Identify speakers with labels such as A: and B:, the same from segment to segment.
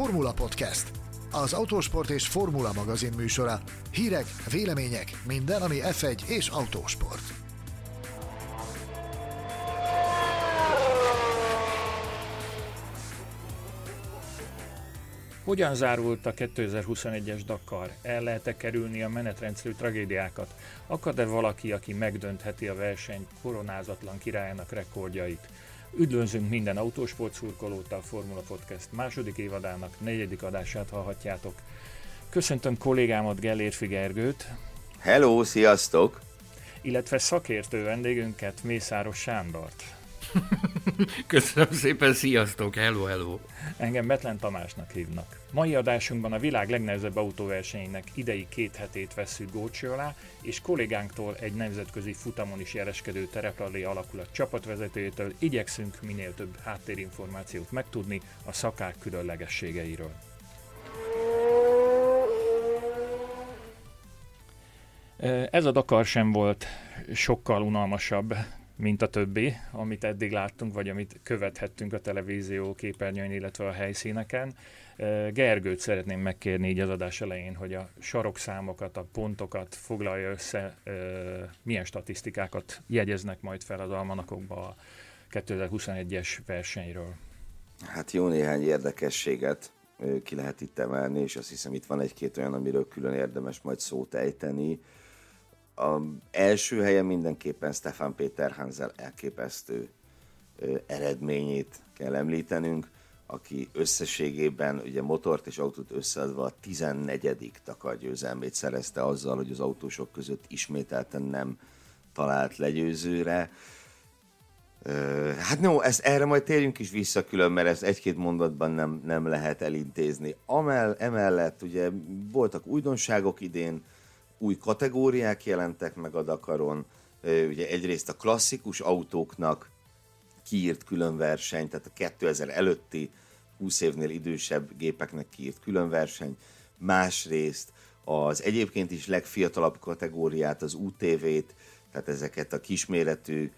A: Formula Podcast, az autósport és formula magazin műsora. Hírek, vélemények, minden, ami F1 és autósport.
B: Hogyan zárult a 2021-es Dakar? El lehet-e kerülni a menetrendszerű tragédiákat? Akad-e valaki, aki megdöntheti a verseny koronázatlan királyának rekordjait? Üdvözlünk minden autósport szurkolót, a Formula Podcast második évadának negyedik adását hallhatjátok. Köszöntöm kollégámat Gellér Figergőt.
C: Hello, sziasztok!
B: Illetve szakértő vendégünket Mészáros Sándort.
D: Köszönöm szépen, sziasztok, hello, hello!
B: Engem Betlen Tamásnak hívnak. Mai adásunkban a világ legnehezebb autóversenyének idei két hetét veszük gócső alá, és kollégánktól egy nemzetközi futamon is jeleskedő tereprali alakulat csapatvezetőjétől igyekszünk minél több háttérinformációt megtudni a szakák különlegességeiről. Ez a Dakar sem volt sokkal unalmasabb, mint a többi, amit eddig láttunk, vagy amit követhettünk a televízió képernyőn, illetve a helyszíneken. Gergőt szeretném megkérni így az adás elején, hogy a sarokszámokat, a pontokat foglalja össze, milyen statisztikákat jegyeznek majd fel az almanakokba a 2021-es versenyről.
C: Hát jó néhány érdekességet ki lehet itt emelni, és azt hiszem itt van egy-két olyan, amiről külön érdemes majd szót ejteni. A első helyen mindenképpen Stefan Péter Hansel elképesztő eredményét kell említenünk aki összességében ugye motort és autót összeadva a 14. takargyőzelmét szerezte azzal, hogy az autósok között ismételten nem talált legyőzőre. Hát no, ezt, erre majd térjünk is vissza külön, mert ezt egy-két mondatban nem, nem lehet elintézni. Amell, emellett ugye voltak újdonságok idén, új kategóriák jelentek meg a Dakaron, ugye egyrészt a klasszikus autóknak kiírt külön verseny, tehát a 2000 előtti 20 évnél idősebb gépeknek kiírt külön verseny, másrészt az egyébként is legfiatalabb kategóriát, az UTV-t, tehát ezeket a kisméretű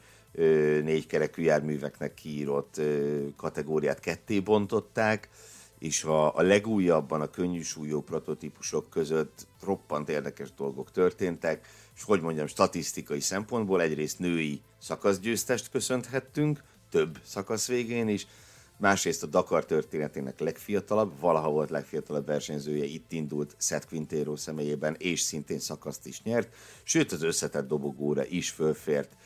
C: négykerekű járműveknek kiírott kategóriát ketté bontották, és a, a legújabban a könnyű súlyú prototípusok között roppant érdekes dolgok történtek, és hogy mondjam, statisztikai szempontból egyrészt női szakaszgyőztest köszönhettünk, több szakasz végén is, másrészt a Dakar történetének legfiatalabb, valaha volt legfiatalabb versenyzője, itt indult Seth Quintero személyében, és szintén szakaszt is nyert, sőt az összetett dobogóra is fölfért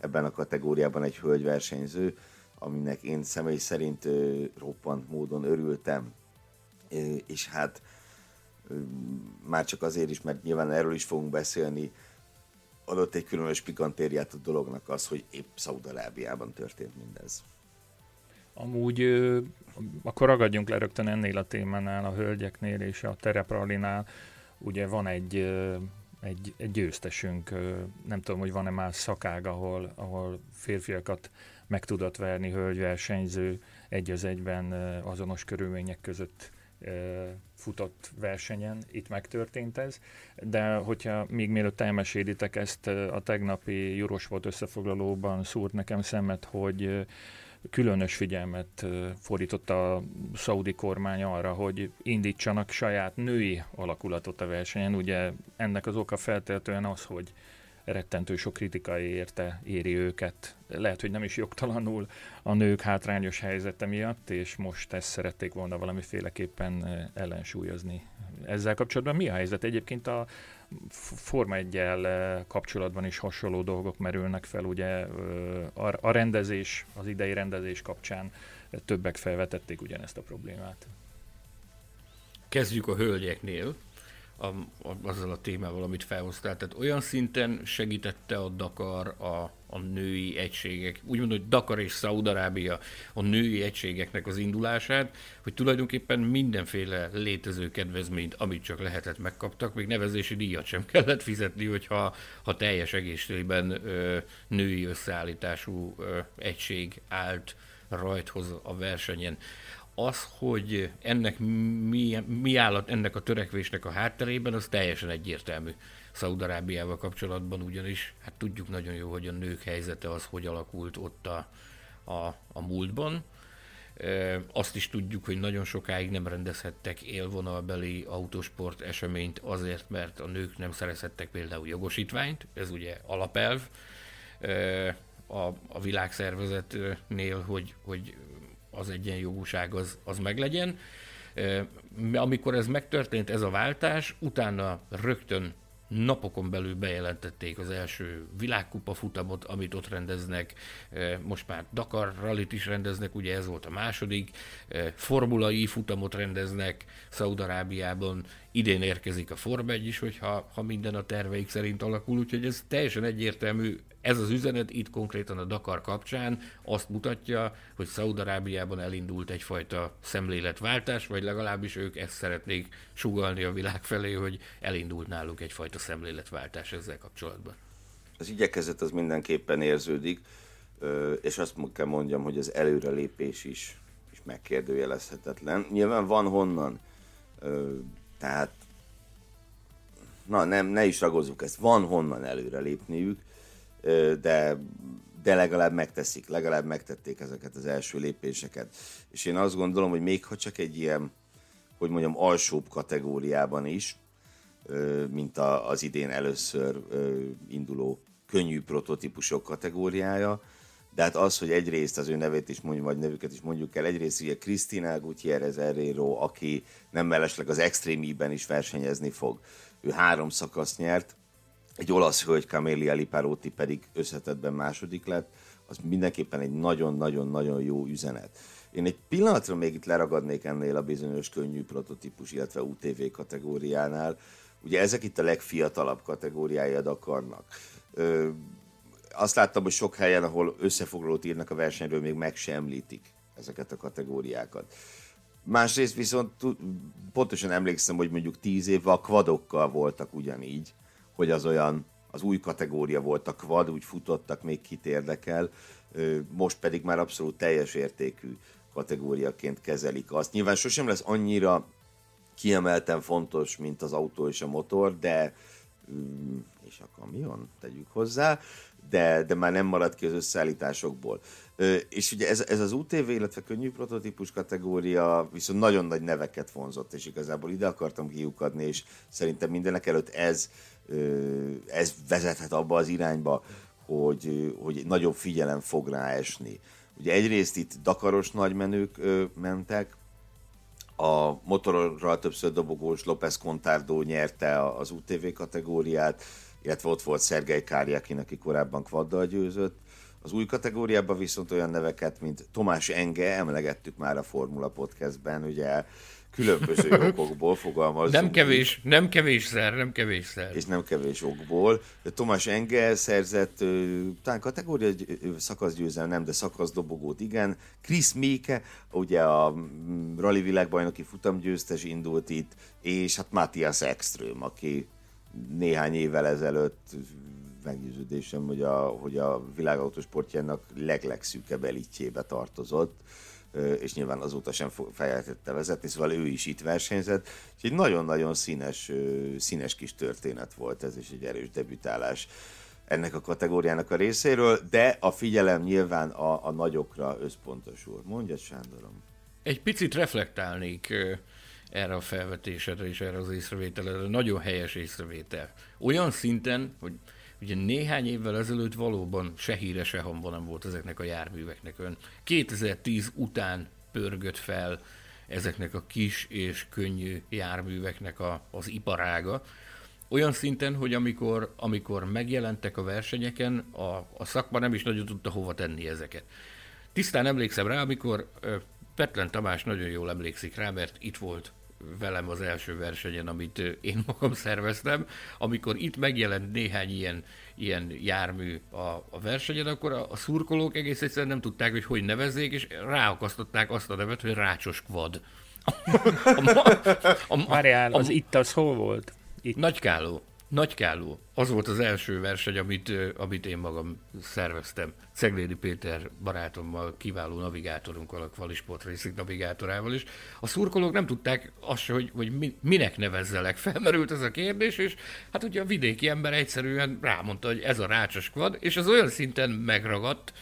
C: ebben a kategóriában egy hölgyversenyző, aminek én személy szerint ö, roppant módon örültem. Ö, és hát ö, már csak azért is, mert nyilván erről is fogunk beszélni, adott egy különös pikantériát a dolognak az, hogy épp Szaudarábiában történt mindez.
B: Amúgy akkor ragadjunk le rögtön ennél a témánál, a hölgyeknél és a terepralinál. Ugye van egy, egy, egy győztesünk, nem tudom, hogy van-e más szakág, ahol, ahol férfiakat meg tudott verni hölgyversenyző egy az egyben azonos körülmények között futott versenyen, itt megtörtént ez, de hogyha még mielőtt elmesélitek ezt, a tegnapi Eurosport összefoglalóban szúrt nekem szemet, hogy különös figyelmet fordított a szaudi kormány arra, hogy indítsanak saját női alakulatot a versenyen. Ugye ennek az oka feltétlenül az, hogy rettentő sok kritika érte, éri őket. Lehet, hogy nem is jogtalanul a nők hátrányos helyzete miatt, és most ezt szerették volna valamiféleképpen ellensúlyozni. Ezzel kapcsolatban mi a helyzet? Egyébként a Forma 1 kapcsolatban is hasonló dolgok merülnek fel, ugye a rendezés, az idei rendezés kapcsán többek felvetették ugyanezt a problémát.
D: Kezdjük a hölgyeknél a, a, azzal a témával, amit felhoztál. Tehát olyan szinten segítette a Dakar a, a női egységek, úgymond, hogy Dakar és Szaudarábia a női egységeknek az indulását, hogy tulajdonképpen mindenféle létező kedvezményt, amit csak lehetett megkaptak, még nevezési díjat sem kellett fizetni, hogyha ha teljes egészében ö, női összeállítású ö, egység állt rajthoz a versenyen az, hogy ennek mi, mi áll ennek a törekvésnek a hátterében, az teljesen egyértelmű. Szaudarábiával kapcsolatban ugyanis, hát tudjuk nagyon jó, hogy a nők helyzete az, hogy alakult ott a, a, a múltban. Azt is tudjuk, hogy nagyon sokáig nem rendezhettek élvonalbeli autósport eseményt azért, mert a nők nem szerezhettek például jogosítványt, ez ugye alapelv a, a világszervezetnél, hogy, hogy az egyenjogúság az, az meglegyen. Amikor ez megtörtént, ez a váltás, utána rögtön napokon belül bejelentették az első világkupa futamot, amit ott rendeznek, most már Dakar rallit is rendeznek, ugye ez volt a második, formulai futamot rendeznek Szaudarábiában, idén érkezik a Form 1 is, hogyha ha minden a terveik szerint alakul, úgyhogy ez teljesen egyértelmű, ez az üzenet itt konkrétan a Dakar kapcsán azt mutatja, hogy Szaudarábiában elindult egyfajta szemléletváltás, vagy legalábbis ők ezt szeretnék sugalni a világ felé, hogy elindult náluk egyfajta szemléletváltás ezzel kapcsolatban.
C: Az igyekezet az mindenképpen érződik, és azt kell mondjam, hogy az előrelépés is, is megkérdőjelezhetetlen. Nyilván van honnan, tehát na nem, ne is ragozzuk ezt, van honnan előrelépniük, de, de legalább megteszik, legalább megtették ezeket az első lépéseket. És én azt gondolom, hogy még ha csak egy ilyen, hogy mondjam, alsóbb kategóriában is, mint az idén először induló könnyű prototípusok kategóriája, de hát az, hogy egyrészt az ő nevét is mondjuk, vagy nevüket is mondjuk el, egyrészt ugye Cristina Gutierrez Herrero, aki nem mellesleg az Extreme is versenyezni fog. Ő három szakaszt nyert, egy olasz hölgy, Camelia Liparotti pedig összetettben második lett, az mindenképpen egy nagyon-nagyon-nagyon jó üzenet. Én egy pillanatra még itt leragadnék ennél a bizonyos könnyű prototípus, illetve UTV kategóriánál. Ugye ezek itt a legfiatalabb kategóriájad akarnak. Azt láttam, hogy sok helyen, ahol összefoglalót írnak a versenyről, még meg sem említik ezeket a kategóriákat. Másrészt viszont pontosan emlékszem, hogy mondjuk tíz évvel a kvadokkal voltak ugyanígy, hogy az olyan, az új kategória volt a quad, úgy futottak, még kit érdekel, most pedig már abszolút teljes értékű kategóriaként kezelik azt. Nyilván sosem lesz annyira kiemelten fontos, mint az autó és a motor, de és a kamion, tegyük hozzá, de, de már nem marad ki az összeállításokból. És ugye ez, ez az UTV, illetve könnyű prototípus kategória viszont nagyon nagy neveket vonzott, és igazából ide akartam kiukadni, és szerintem mindenek előtt ez ez vezethet abba az irányba, hogy, hogy nagyobb figyelem fog rá esni. Ugye egyrészt itt Dakaros nagymenők mentek, a motorral többször dobogós López Contardo nyerte az UTV kategóriát, illetve ott volt Szergej Kárjakin, aki korábban kvaddal győzött. Az új kategóriában viszont olyan neveket, mint Tomás Enge, emlegettük már a Formula Podcastben, ugye különböző okokból fogalmazunk.
D: Nem kevés, nem kevésszer, nem kevésszer.
C: És nem kevés okból. Tomás Engel szerzett talán kategória szakaszgyőzelem, nem, de szakaszdobogót igen. Chris Méke, ugye a mm, rally világbajnoki futamgyőztes indult itt, és hát Matthias Ekström, aki néhány évvel ezelőtt meggyőződésem, hogy a, hogy a világautósportjának leglegszűkebb elitjébe tartozott és nyilván azóta sem fejlesztette vezetni, szóval ő is itt versenyzett. És egy nagyon-nagyon színes, színes kis történet volt ez, és egy erős debütálás ennek a kategóriának a részéről, de a figyelem nyilván a, a nagyokra összpontosul. Mondja, Sándorom.
D: Egy picit reflektálnék erre a felvetésedre és erre az észrevételre. Nagyon helyes észrevétel. Olyan szinten, hogy Ugye néhány évvel ezelőtt valóban se híre, se hamba nem volt ezeknek a járműveknek. Ön 2010 után pörgött fel ezeknek a kis és könnyű járműveknek a, az iparága. Olyan szinten, hogy amikor, amikor megjelentek a versenyeken, a, a szakma nem is nagyon tudta hova tenni ezeket. Tisztán emlékszem rá, amikor Petlen Tamás nagyon jól emlékszik rá, mert itt volt velem az első versenyen, amit én magam szerveztem, amikor itt megjelent néhány ilyen, ilyen jármű a, a versenyen, akkor a, a szurkolók egész egyszerűen nem tudták, hogy hogy nevezzék, és ráakasztották azt a nevet, hogy rácsos kvad.
B: Várjál, az itt az hol volt?
D: Itt. Nagykáló. Nagykáló. Az volt az első verseny, amit, amit én magam szerveztem. Ceglédi Péter barátommal, kiváló navigátorunkkal, a Kvalisport Racing navigátorával is. A szurkolók nem tudták azt se, hogy, hogy minek nevezzelek. Felmerült ez a kérdés, és hát ugye a vidéki ember egyszerűen rámondta, hogy ez a rácsos kvad, és az olyan szinten megragadt,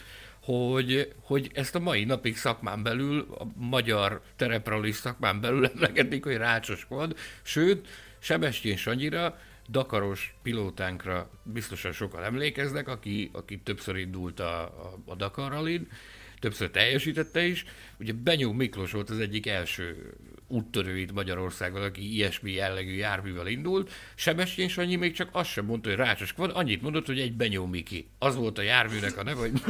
D: hogy, hogy ezt a mai napig szakmán belül, a magyar terepralis szakmán belül emlegetik, hogy rácsos kvad, sőt, Sebestyén Sanyira, Dakaros pilótánkra biztosan sokan emlékeznek, aki, aki többször indult a, a, a Dakar Rallyn, többször teljesítette is. Ugye Benyó Miklós volt az egyik első úttörő itt Magyarországon, aki ilyesmi jellegű járművel indult. Sebestyén Sanyi még csak azt sem mondta, hogy rácsos van, annyit mondott, hogy egy Benyó. Az volt a járműnek a neve, hogy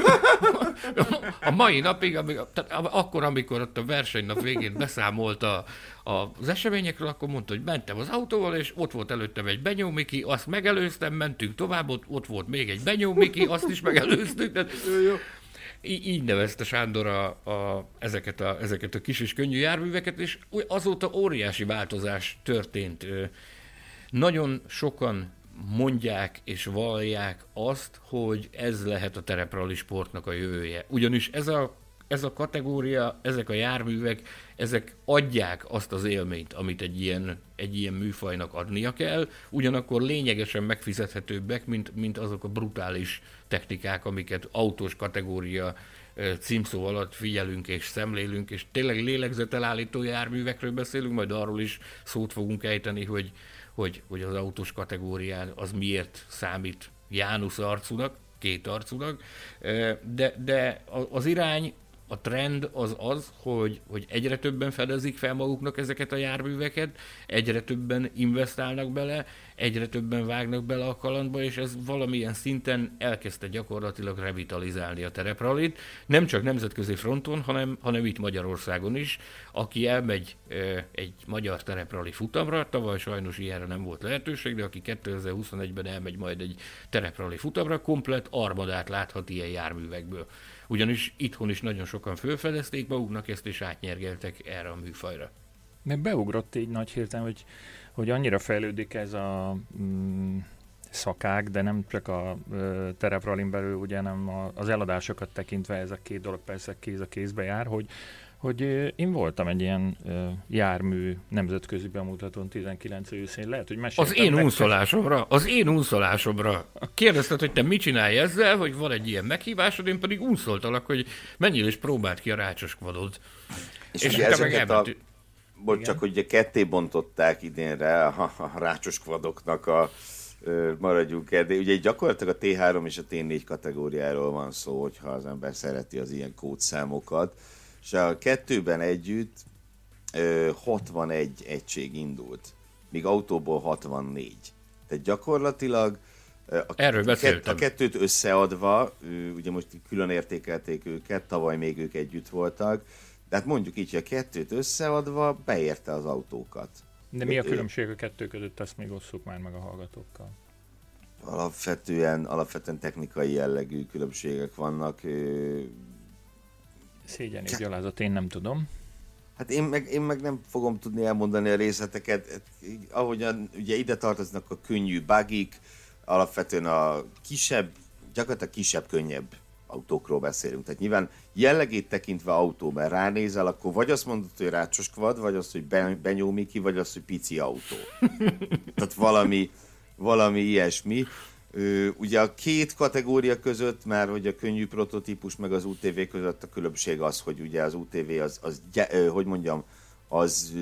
D: a mai napig, amíg, tehát akkor, amikor ott a versenynap végén beszámolt a, az eseményekről, akkor mondta, hogy mentem az autóval, és ott volt előttem egy Benyó azt megelőztem, mentünk tovább, ott, ott volt még egy Benyó azt is megelőztük. Tehát, így nevezte Sándor a, a, ezeket, a, ezeket a kis és könnyű járműveket, és azóta óriási változás történt. Nagyon sokan mondják és vallják azt, hogy ez lehet a tereprali sportnak a jövője. Ugyanis ez a ez a kategória, ezek a járművek, ezek adják azt az élményt, amit egy ilyen, egy ilyen műfajnak adnia kell, ugyanakkor lényegesen megfizethetőbbek, mint, mint azok a brutális technikák, amiket autós kategória címszó alatt figyelünk és szemlélünk, és tényleg lélegzetelállító járművekről beszélünk, majd arról is szót fogunk ejteni, hogy, hogy, hogy az autós kategórián az miért számít Jánusz arcunak, két arcunak, de, de az irány a trend az az, hogy, hogy egyre többen fedezik fel maguknak ezeket a járműveket, egyre többen investálnak bele, egyre többen vágnak bele a kalandba, és ez valamilyen szinten elkezdte gyakorlatilag revitalizálni a terepralit, nem csak nemzetközi fronton, hanem, hanem itt Magyarországon is. Aki elmegy e, egy magyar tereprali futamra, tavaly sajnos ilyenre nem volt lehetőség, de aki 2021-ben elmegy majd egy tereprali futamra, komplet armadát láthat ilyen járművekből ugyanis itthon is nagyon sokan fölfedezték maguknak ezt, és átnyergeltek erre a műfajra.
B: Mert beugrott így nagy hirtelen, hogy, hogy annyira fejlődik ez a mm, szakák, de nem csak a ö, belül, ugye nem a, az eladásokat tekintve ez a két dolog persze kéz a kézbe jár, hogy hogy én voltam egy ilyen jármű nemzetközi bemutatón 19 őszén, lehet, hogy meséltem
D: Az én unszolásomra, az én unszolásomra. Kérdezted, hogy te mit csinálj ezzel, hogy van egy ilyen meghívásod, én pedig unszoltalak, hogy mennyire is próbált ki a rácsos kvadot.
C: És, és ugye ezeket a, bocs, csak hogy ugye ketté bontották idénre a, a rácsos kvadoknak a maradjunk el, de ugye gyakorlatilag a T3 és a T4 kategóriáról van szó, hogyha az ember szereti az ilyen kódszámokat és a kettőben együtt ö, 61 egység indult, míg autóból 64. Tehát gyakorlatilag
D: a, Erről kett,
C: a kettőt összeadva, ugye most külön értékelték őket, tavaly még ők együtt voltak, de hát mondjuk így, hogy a kettőt összeadva beérte az autókat.
B: De mi a különbség a kettő között, ezt még osszuk már meg a hallgatókkal.
C: Alapvetően, alapvetően technikai jellegű különbségek vannak
B: Szégyen és gyalázat, én nem tudom.
C: Hát én meg, én meg nem fogom tudni elmondani a részleteket. Ahogyan ugye ide tartoznak a könnyű bugik, alapvetően a kisebb, gyakorlatilag kisebb, könnyebb autókról beszélünk. Tehát nyilván jellegét tekintve autó, mert ránézel, akkor vagy azt mondod, hogy rácsos kvad, vagy azt, hogy benyómi ki, vagy azt, hogy pici autó. Tehát valami, valami ilyesmi. Ugye a két kategória között már, hogy a könnyű prototípus meg az UTV között a különbség az, hogy ugye az UTV az, az hogy mondjam, az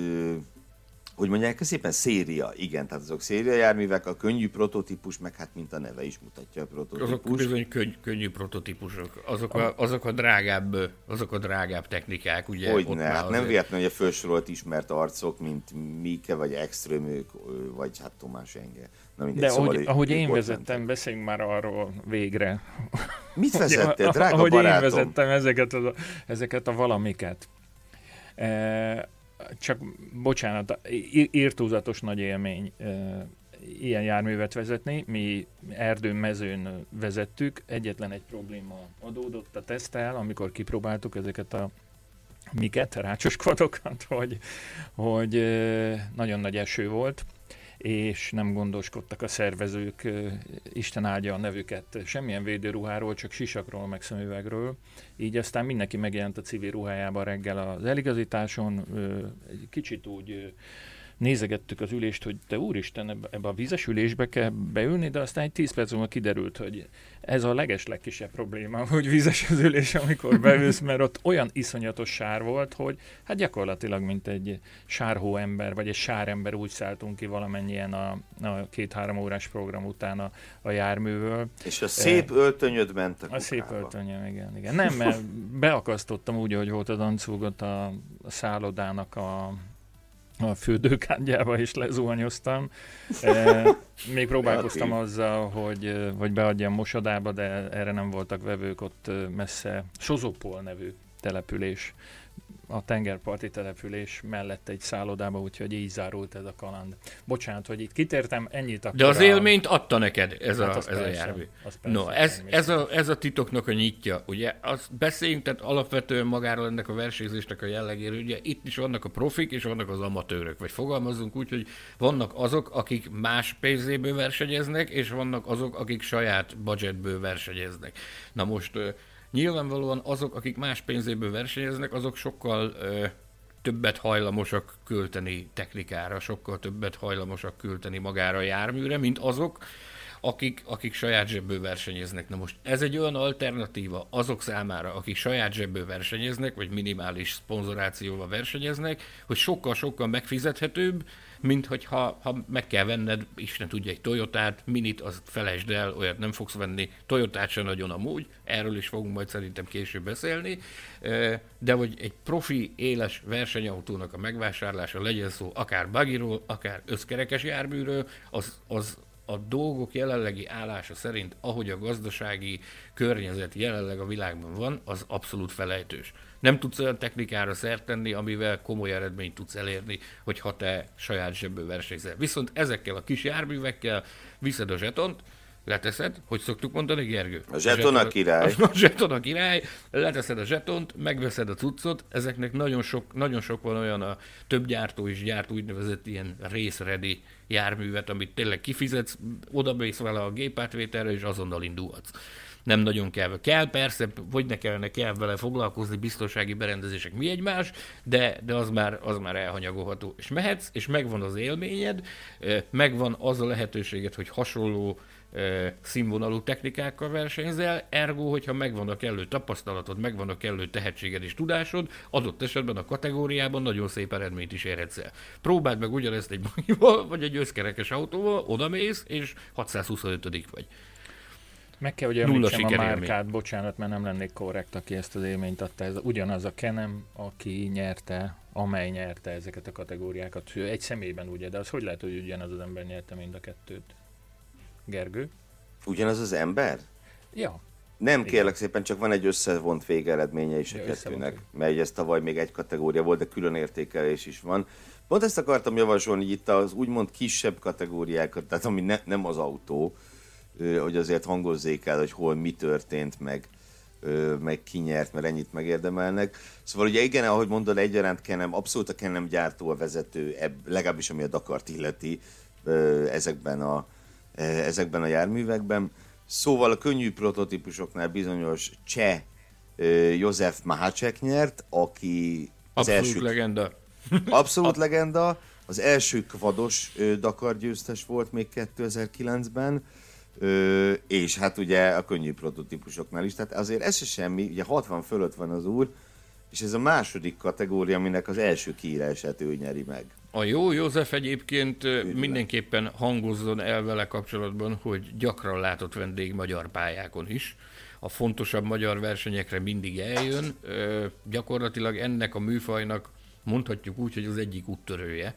C: hogy mondják, szépen széria, igen, tehát azok széria járművek, a könnyű prototípus, meg hát mint a neve is mutatja a prototípus.
D: Azok bizony könny, könnyű prototípusok, azok a, azok a drágább, azok a drágább technikák, ugye?
C: Hogy ne, hát nem véletlenül, hogy a felsorolt ismert arcok, mint Mike, vagy Extremők, vagy hát Tomás Enge.
B: Na mindegy, De szóval ahogy, ahogy én vezettem, beszéljünk már arról végre.
C: Mit vezettél, drága
B: ahogy
C: barátom?
B: én vezettem ezeket a, ezeket a valamiket. E, csak bocsánat, írtózatos nagy élmény e, ilyen járművet vezetni. Mi erdőn, mezőn vezettük. Egyetlen egy probléma adódott a tesztel, amikor kipróbáltuk ezeket a miket, rácsos kvadokat, hogy, hogy e, nagyon nagy eső volt, és nem gondoskodtak a szervezők, Isten áldja a nevüket, semmilyen védőruháról, csak sisakról, meg szemüvegről. Így aztán mindenki megjelent a civil ruhájában reggel az eligazításon, kicsit úgy nézegettük az ülést, hogy te úristen, ebbe, ebbe a vízes ülésbe kell beülni, de aztán egy 10 perc múlva kiderült, hogy ez a leges legkisebb probléma, hogy vízes az ülés, amikor beülsz, mert ott olyan iszonyatos sár volt, hogy hát gyakorlatilag, mint egy sárhó ember, vagy egy sárember úgy szálltunk ki valamennyien a, a két-három órás program után a, a járművől.
C: És a szép e, öltönyöd ment a
B: kukába. A szép öltönyöm, igen, igen. Nem, mert beakasztottam úgy, hogy volt a dancúgot a, a szállodának a a fürdőkádjába is lezuhanyoztam. E, még próbálkoztam azzal, hogy, hogy beadjam mosodába, de erre nem voltak vevők ott messze. Sozopol nevű település a tengerparti település mellett egy szállodába, úgyhogy így zárult ez a kaland. Bocsánat, hogy itt kitértem, ennyit akkor
D: De az a... élményt adta neked ez, hát a, ez persze, a jármű. No, ez, ez, a, ez a titoknak a nyitja, ugye? Azt beszéljünk, tehát alapvetően magáról ennek a versenyzésnek a jellegéről, ugye itt is vannak a profik, és vannak az amatőrök, vagy fogalmazunk úgy, hogy vannak azok, akik más pénzéből versenyeznek, és vannak azok, akik saját budgetből versenyeznek. Na most Nyilvánvalóan azok, akik más pénzéből versenyeznek, azok sokkal ö, többet hajlamosak költeni technikára, sokkal többet hajlamosak költeni magára a járműre, mint azok, akik, akik saját zsebből versenyeznek. Na most ez egy olyan alternatíva azok számára, akik saját zsebből versenyeznek, vagy minimális szponzorációval versenyeznek, hogy sokkal-sokkal megfizethetőbb, mint hogyha ha meg kell venned, Isten tudja, egy Toyotát, Minit, az felejtsd el, olyat nem fogsz venni, Toyotát sem nagyon amúgy, erről is fogunk majd szerintem később beszélni, de hogy egy profi, éles versenyautónak a megvásárlása legyen szó akár bagiról, akár összkerekes járműről, az, az a dolgok jelenlegi állása szerint, ahogy a gazdasági környezet jelenleg a világban van, az abszolút felejtős. Nem tudsz olyan technikára szert tenni, amivel komoly eredményt tudsz elérni, hogyha te saját zsebből versenyzel. Viszont ezekkel a kis járművekkel viszed a zsetont, leteszed, hogy szoktuk mondani, Gergő?
C: A zseton a király.
D: A zseton a király, leteszed a zsetont, megveszed a cuccot, ezeknek nagyon sok, nagyon sok van olyan, a több gyártó is gyárt úgynevezett ilyen ready járművet, amit tényleg kifizetsz, oda vele a gépátvételre, és azonnal indulhatsz nem nagyon kell. Kell persze, hogy ne kellene kell vele foglalkozni, biztonsági berendezések mi egymás, de, de az, már, az már elhanyagolható. És mehetsz, és megvan az élményed, megvan az a lehetőséget, hogy hasonló színvonalú technikákkal versenyzel, ergo, hogyha megvan a kellő tapasztalatod, megvan a kellő tehetséged és tudásod, adott esetben a kategóriában nagyon szép eredményt is érhetsz el. Próbáld meg ugyanezt egy magival, vagy egy összkerekes autóval, odamész, és 625 vagy.
B: Meg kell, hogy említsem a márkát, bocsánat, mert nem lennék korrekt, aki ezt az élményt adta. Ez ugyanaz a Kenem, aki nyerte, amely nyerte ezeket a kategóriákat. Egy személyben ugye, de az hogy lehet, hogy ugyanaz az ember nyerte mind a kettőt? Gergő?
C: Ugyanaz az ember?
B: Ja.
C: Nem, Igen. kérlek szépen, csak van egy összevont végeredménye is ja, a kettőnek, mert ez tavaly még egy kategória volt, de külön értékelés is van. Pont ezt akartam javasolni, hogy itt az úgymond kisebb kategóriákat, tehát ami ne, nem az autó, hogy azért hangozzék el, hogy hol mi történt, meg, meg ki nyert, mert ennyit megérdemelnek. Szóval ugye igen, ahogy mondod, egyaránt Kenem, abszolút a Kenem gyártó a vezető, ebb, legalábbis ami a Dakart illeti ezekben a, ezekben a járművekben. Szóval a könnyű prototípusoknál bizonyos cseh József Mahacek nyert, aki
D: az Abszolút első... legenda.
C: Abszolút legenda. Az első kvados Dakar győztes volt még 2009-ben Ö, és hát ugye a könnyű prototípusoknál is, tehát azért ez se semmi, ugye 60 fölött van az úr, és ez a második kategória, aminek az első kiírását ő nyeri meg.
D: A jó József egyébként Üdve. mindenképpen hangozzon el vele kapcsolatban, hogy gyakran látott vendég magyar pályákon is. A fontosabb magyar versenyekre mindig eljön. Ö, gyakorlatilag ennek a műfajnak mondhatjuk úgy, hogy az egyik úttörője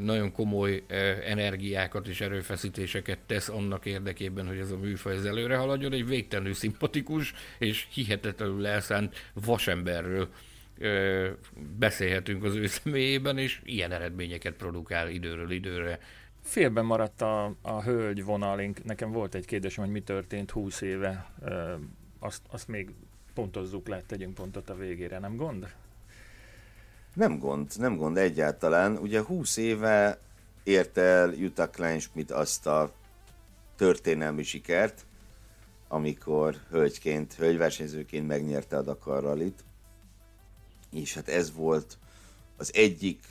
D: nagyon komoly energiákat és erőfeszítéseket tesz annak érdekében, hogy ez a műfaj ez előre haladjon. Egy végtelenül szimpatikus és hihetetlenül elszánt vasemberről beszélhetünk az ő személyében, és ilyen eredményeket produkál időről időre.
B: Félben maradt a, a hölgy vonalink. Nekem volt egy kérdésem, hogy mi történt 20 éve. Azt, azt még pontozzuk le, tegyünk pontot a végére, nem gond?
C: Nem gond, nem gond egyáltalán. Ugye 20 éve ért el Jutta Kleinschmidt azt a történelmi sikert, amikor hölgyként, hölgyversenyzőként megnyerte a Dakar Rallyt. És hát ez volt az egyik,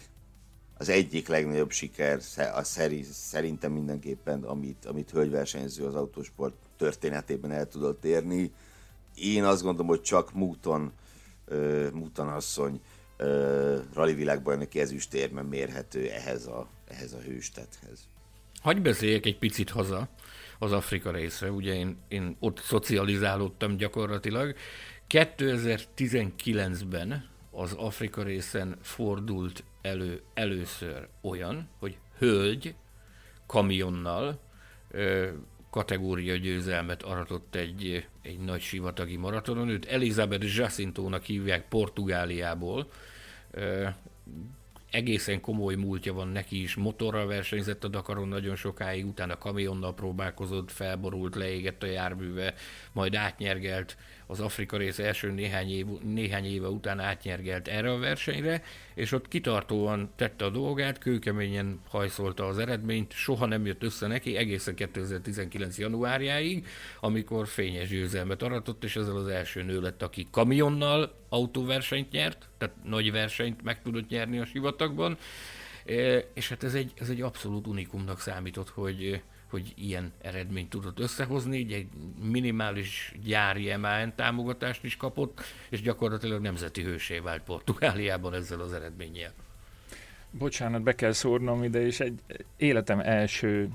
C: az egyik legnagyobb siker, a szeri, szerintem mindenképpen, amit, amit hölgyversenyző az autósport történetében el tudott érni. Én azt gondolom, hogy csak Múton, uh, Múton asszony uh, rally világbajnoki ezüstérben mérhető ehhez a, ehhez a hőstethez.
D: Hagy beszéljek egy picit haza az Afrika részre, ugye én, én ott szocializálódtam gyakorlatilag. 2019-ben az Afrika részen fordult elő először olyan, hogy hölgy kamionnal ö, kategória győzelmet aratott egy, egy nagy sivatagi maratonon. Őt Elizabeth Jacintónak hívják Portugáliából. Ö, egészen komoly múltja van neki is, motorral versenyzett a Dakaron nagyon sokáig, utána kamionnal próbálkozott, felborult, leégett a járműve, majd átnyergelt az Afrika rész első néhány, év, néhány éve után átnyergelt erre a versenyre, és ott kitartóan tette a dolgát, kőkeményen hajszolta az eredményt, soha nem jött össze neki egészen 2019. januárjáig, amikor fényes győzelmet aratott, és ezzel az első nő lett, aki kamionnal autóversenyt nyert, tehát nagy versenyt meg tudott nyerni a sivatagban, e, és hát ez egy, ez egy abszolút unikumnak számított, hogy hogy ilyen eredményt tudott összehozni, így egy minimális gyári MAN támogatást is kapott, és gyakorlatilag nemzeti hősé vált Portugáliában ezzel az eredménnyel.
B: Bocsánat, be kell szórnom ide, és egy életem első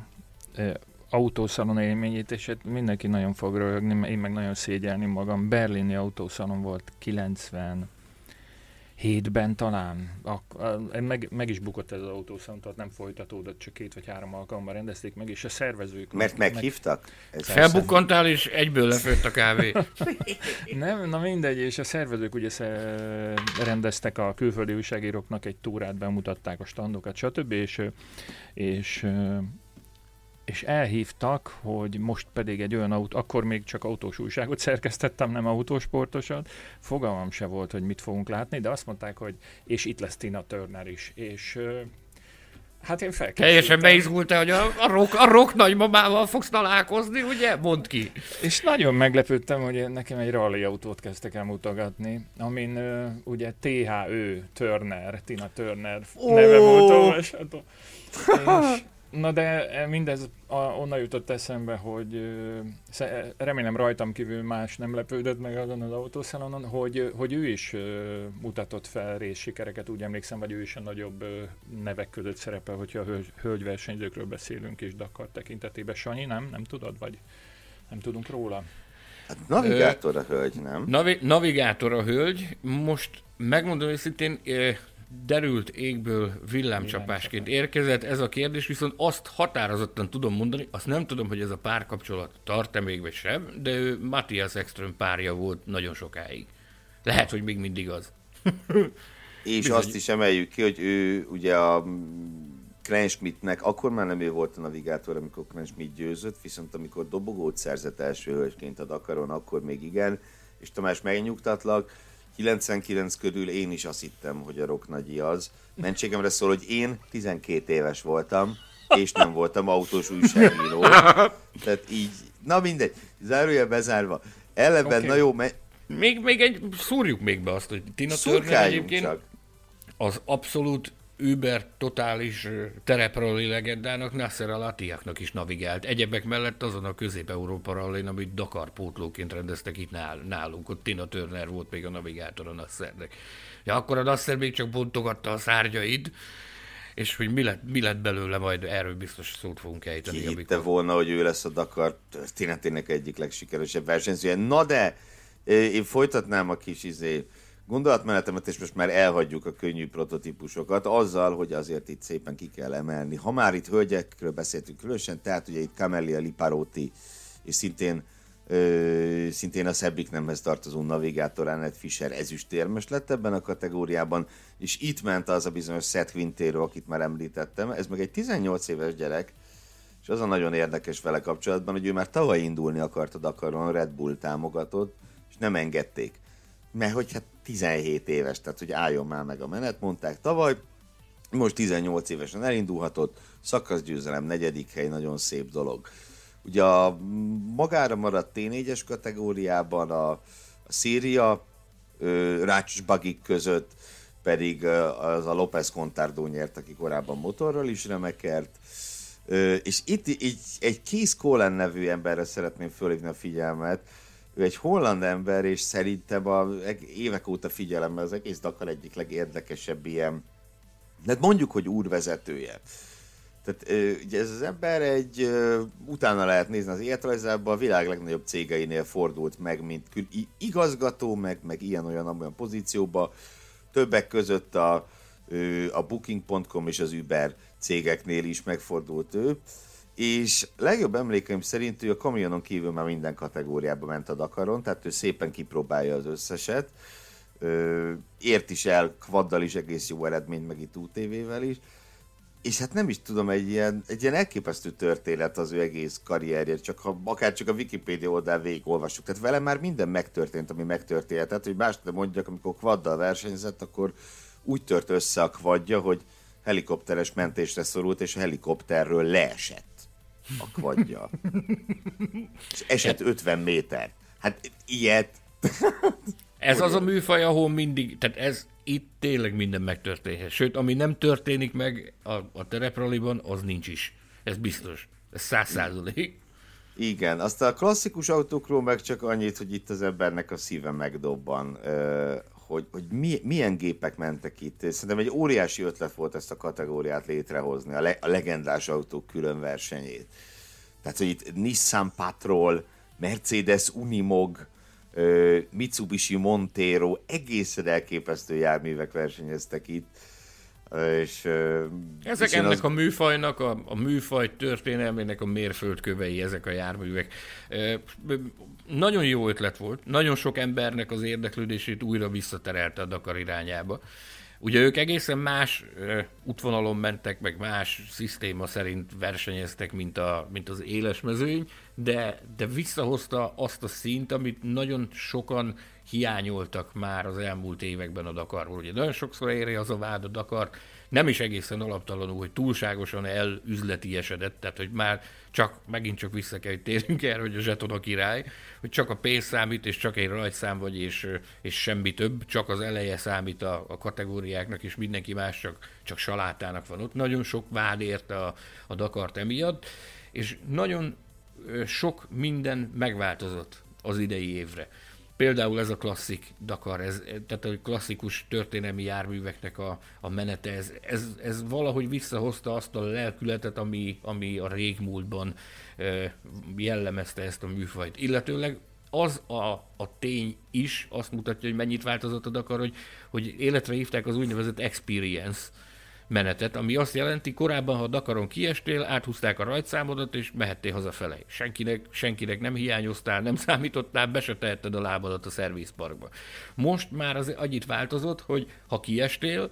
B: e, autószalon élményét, és hát mindenki nagyon fog röhögni, én meg nagyon szégyelni magam. Berlini autószalon volt 90 hétben talán, ak- meg, meg is bukott ez az autószalon, tehát nem folytatódott, csak két vagy három alkalommal rendezték meg, és a szervezők...
C: Mert meghívtak?
D: Meg... Felbukkantál, és egyből lefőtt a kávé.
B: nem, na mindegy, és a szervezők ugye rendeztek a külföldi újságíróknak egy túrát, bemutatták a standokat, stb. És, és és elhívtak, hogy most pedig egy olyan autó, akkor még csak autós újságot szerkesztettem, nem autósportosat, fogalmam se volt, hogy mit fogunk látni, de azt mondták, hogy és itt lesz Tina Turner is, és Hát én fel.
D: Teljesen beizgultál, hogy a, a, rock, a rock nagymamával fogsz találkozni, ugye? Mondd ki.
B: És nagyon meglepődtem, hogy nekem egy rally autót kezdtek el mutogatni, amin uh, ugye THÖ Turner, Tina Turner oh! neve volt olvasható. És Na de e, mindez a, onnan jutott eszembe, hogy remélem rajtam kívül más nem lepődött meg azon az autószalonon, hogy, hogy ő is mutatott fel részsikereket, úgy emlékszem, vagy ő is a nagyobb nevek között szerepel, hogyha a hölgyversenyzőkről beszélünk és Dakar tekintetében. Sanyi, nem? Nem tudod? Vagy nem tudunk róla?
C: Hát navigátor a hölgy, nem?
D: Navi- navigátor a hölgy. Most megmondom őszintén, derült égből villámcsapásként érkezett ez a kérdés, viszont azt határozottan tudom mondani, azt nem tudom, hogy ez a párkapcsolat tart-e még vagy sem, de ő Matthias Ekström párja volt nagyon sokáig. Lehet, hogy még mindig az.
C: És Bizony. azt is emeljük ki, hogy ő ugye a Krenschmidtnek, akkor már nem ő volt a navigátor, amikor Krenschmidt győzött, viszont amikor dobogót szerzett első hölgyként a Dakaron, akkor még igen, és Tamás megnyugtatlak, 99 körül én is azt hittem, hogy a Rock Nagyi az. Mentségemre szól, hogy én 12 éves voltam, és nem voltam autós újságíró. Tehát így, na mindegy, zárója bezárva. Ellenben, okay. na jó, me-
D: még, még egy, szúrjuk még be azt, hogy Tina Turner egyébként csak. az abszolút Uber totális tereprali legendának Nasser al is navigált. Egyebek mellett azon a Közép-Európa rallin, amit Dakar pótlóként rendeztek itt nálunk, ott Tina Turner volt még a navigátor a Nassernek. Ja, akkor a Nasser még csak bontogatta a szárnyait, és hogy mi lett, mi lett belőle, majd erről biztos szót fogunk ejteni.
C: Ki amikor... volna, hogy ő lesz a Dakar történetének egyik legsikeresebb versenyzője. Na de, én folytatnám a kis izé, gondolatmenetemet, és most már elhagyjuk a könnyű prototípusokat, azzal, hogy azért itt szépen ki kell emelni. Ha már itt hölgyekről beszéltünk különösen, tehát ugye itt Camelia Liparotti, és szintén Ö, szintén a Szebbik nemhez tartozó navigátor Annette Fischer ezüstérmes lett ebben a kategóriában, és itt ment az a bizonyos Seth Quintero, akit már említettem. Ez meg egy 18 éves gyerek, és az a nagyon érdekes vele kapcsolatban, hogy ő már tavaly indulni akart a Dakaron, Red Bull támogatott, és nem engedték mert hogy hát 17 éves, tehát hogy álljon már meg a menet, mondták tavaly, most 18 évesen elindulhatott, szakaszgyőzelem, negyedik hely, nagyon szép dolog. Ugye a magára maradt T4-es kategóriában a, a Szíria, Rácsos Bagik között pedig az a López Contardo nyert, aki korábban motorral is remekert. És itt így egy Keith Colin nevű emberre szeretném fölhívni a figyelmet, ő egy holland ember, és szerintem a évek óta figyelem, az egész Dakar egyik legérdekesebb ilyen, de mondjuk, hogy úrvezetője. Tehát ugye ez az ember egy, utána lehet nézni az életrajzában, a világ legnagyobb cégeinél fordult meg, mint igazgató, meg, meg ilyen-olyan pozícióba. Többek között a, a Booking.com és az Uber cégeknél is megfordult ő. És legjobb emlékeim szerint ő a kamionon kívül már minden kategóriába ment a Dakaron, tehát ő szépen kipróbálja az összeset. ért is el kvaddal is egész jó eredményt, meg itt UTV-vel is és hát nem is tudom, egy ilyen, egy ilyen elképesztő történet az ő egész karrierje, csak ha akár csak a Wikipedia oldal végigolvassuk. Tehát vele már minden megtörtént, ami megtörténhetett, hogy más nem mondjak, amikor kvaddal versenyzett, akkor úgy tört össze a kvadja, hogy helikopteres mentésre szorult, és a helikopterről leesett a kvadja. és esett 50 méter. Hát ilyet...
D: Ez az a műfaj, ahol mindig, tehát ez itt tényleg minden megtörténhet. Sőt, ami nem történik meg a, a terepraliban, az nincs is. Ez biztos. Ez száz százalék.
C: Igen, azt a klasszikus autókról meg csak annyit, hogy itt az embernek a szíve megdobban, hogy, hogy milyen gépek mentek itt. Szerintem egy óriási ötlet volt ezt a kategóriát létrehozni, a, le, a legendás autók külön versenyét. Tehát, hogy itt Nissan Patrol, Mercedes Unimog, Mitsubishi Montero, egészen elképesztő járművek versenyeztek itt. És,
D: ezek ennek az... a műfajnak, a, a műfaj történelmének a mérföldkövei, ezek a járművek. Nagyon jó ötlet volt, nagyon sok embernek az érdeklődését újra visszaterelte a Dakar irányába. Ugye ők egészen más uh, útvonalon mentek, meg más szisztéma szerint versenyeztek, mint, a, mint az éles mezőny, de, de visszahozta azt a szint, amit nagyon sokan hiányoltak már az elmúlt években a Dakarból. Ugye nagyon sokszor éri az a vád a Dakar, nem is egészen alaptalanul, hogy túlságosan elüzletiesedett, tehát hogy már csak, megint csak vissza kell, hogy térjünk erre, hogy a zseton a király, hogy csak a pénz számít, és csak egy rajtszám vagy, és, és semmi több, csak az eleje számít a, a kategóriáknak, és mindenki más csak, csak salátának van ott. Nagyon sok vád érte a, a Dakart emiatt, és nagyon sok minden megváltozott az idei évre. Például ez a klasszik Dakar, ez, tehát a klasszikus történelmi járműveknek a, a menete, ez, ez, ez valahogy visszahozta azt a lelkületet, ami, ami a régmúltban jellemezte ezt a műfajt. Illetőleg az a, a tény is azt mutatja, hogy mennyit változott a Dakar, hogy, hogy életre hívták az úgynevezett experience, menetet, ami azt jelenti, korábban, ha Dakaron kiestél, áthúzták a rajtszámodat, és mehettél hazafele. Senkinek, senkinek nem hiányoztál, nem számítottál, be se tehetted a lábadat a szervizparkba. Most már az annyit változott, hogy ha kiestél,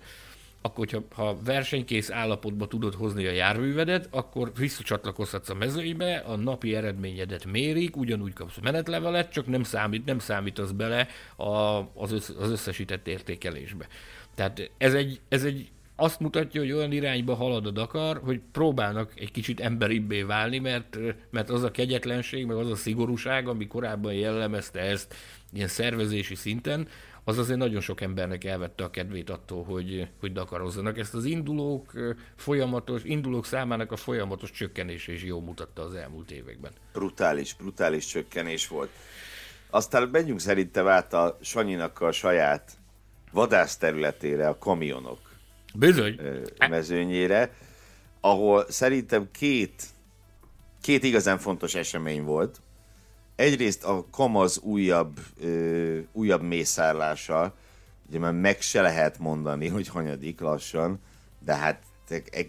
D: akkor hogyha, ha versenykész állapotba tudod hozni a járművedet, akkor visszacsatlakozhatsz a mezőnybe, a napi eredményedet mérik, ugyanúgy kapsz menetlevelet, csak nem számít, nem számítasz bele a, az, össz, az összesített értékelésbe. Tehát ez egy, ez egy azt mutatja, hogy olyan irányba halad a Dakar, hogy próbálnak egy kicsit emberibbé válni, mert, mert az a kegyetlenség, meg az a szigorúság, ami korábban jellemezte ezt ilyen szervezési szinten, az azért nagyon sok embernek elvette a kedvét attól, hogy, hogy dakarozzanak. Ezt az indulók folyamatos, indulók számának a folyamatos csökkenése is jól mutatta az elmúlt években.
C: Brutális, brutális csökkenés volt. Aztán menjünk szerintem át a Sanyinak a saját vadász területére, a kamionok
D: Bizony.
C: mezőnyére, ahol szerintem két, két igazán fontos esemény volt. Egyrészt a Kamaz újabb, ö, újabb mészárlása, ugye már meg se lehet mondani, hogy hanyadik lassan, de hát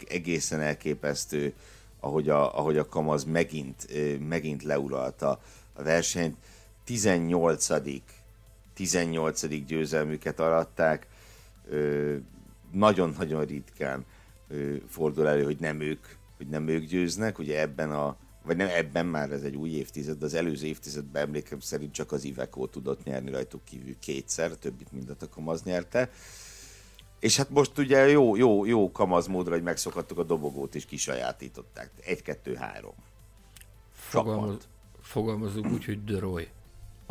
C: egészen elképesztő, ahogy a, ahogy a Kamaz megint, megint leuralta a versenyt. 18. 18. győzelmüket aratták, nagyon-nagyon ritkán fordul elő, hogy nem ők, hogy nem ők győznek, ugye ebben a vagy nem ebben már ez egy új évtized, de az előző évtizedben emlékem szerint csak az Iveco tudott nyerni rajtuk kívül kétszer, többit mind a Kamaz nyerte. És hát most ugye jó, jó, jó kamaz módra, hogy megszokhattuk a dobogót is kisajátították. Egy, kettő, három.
D: Fogalmaz, fogalmazunk úgy, hogy Roy.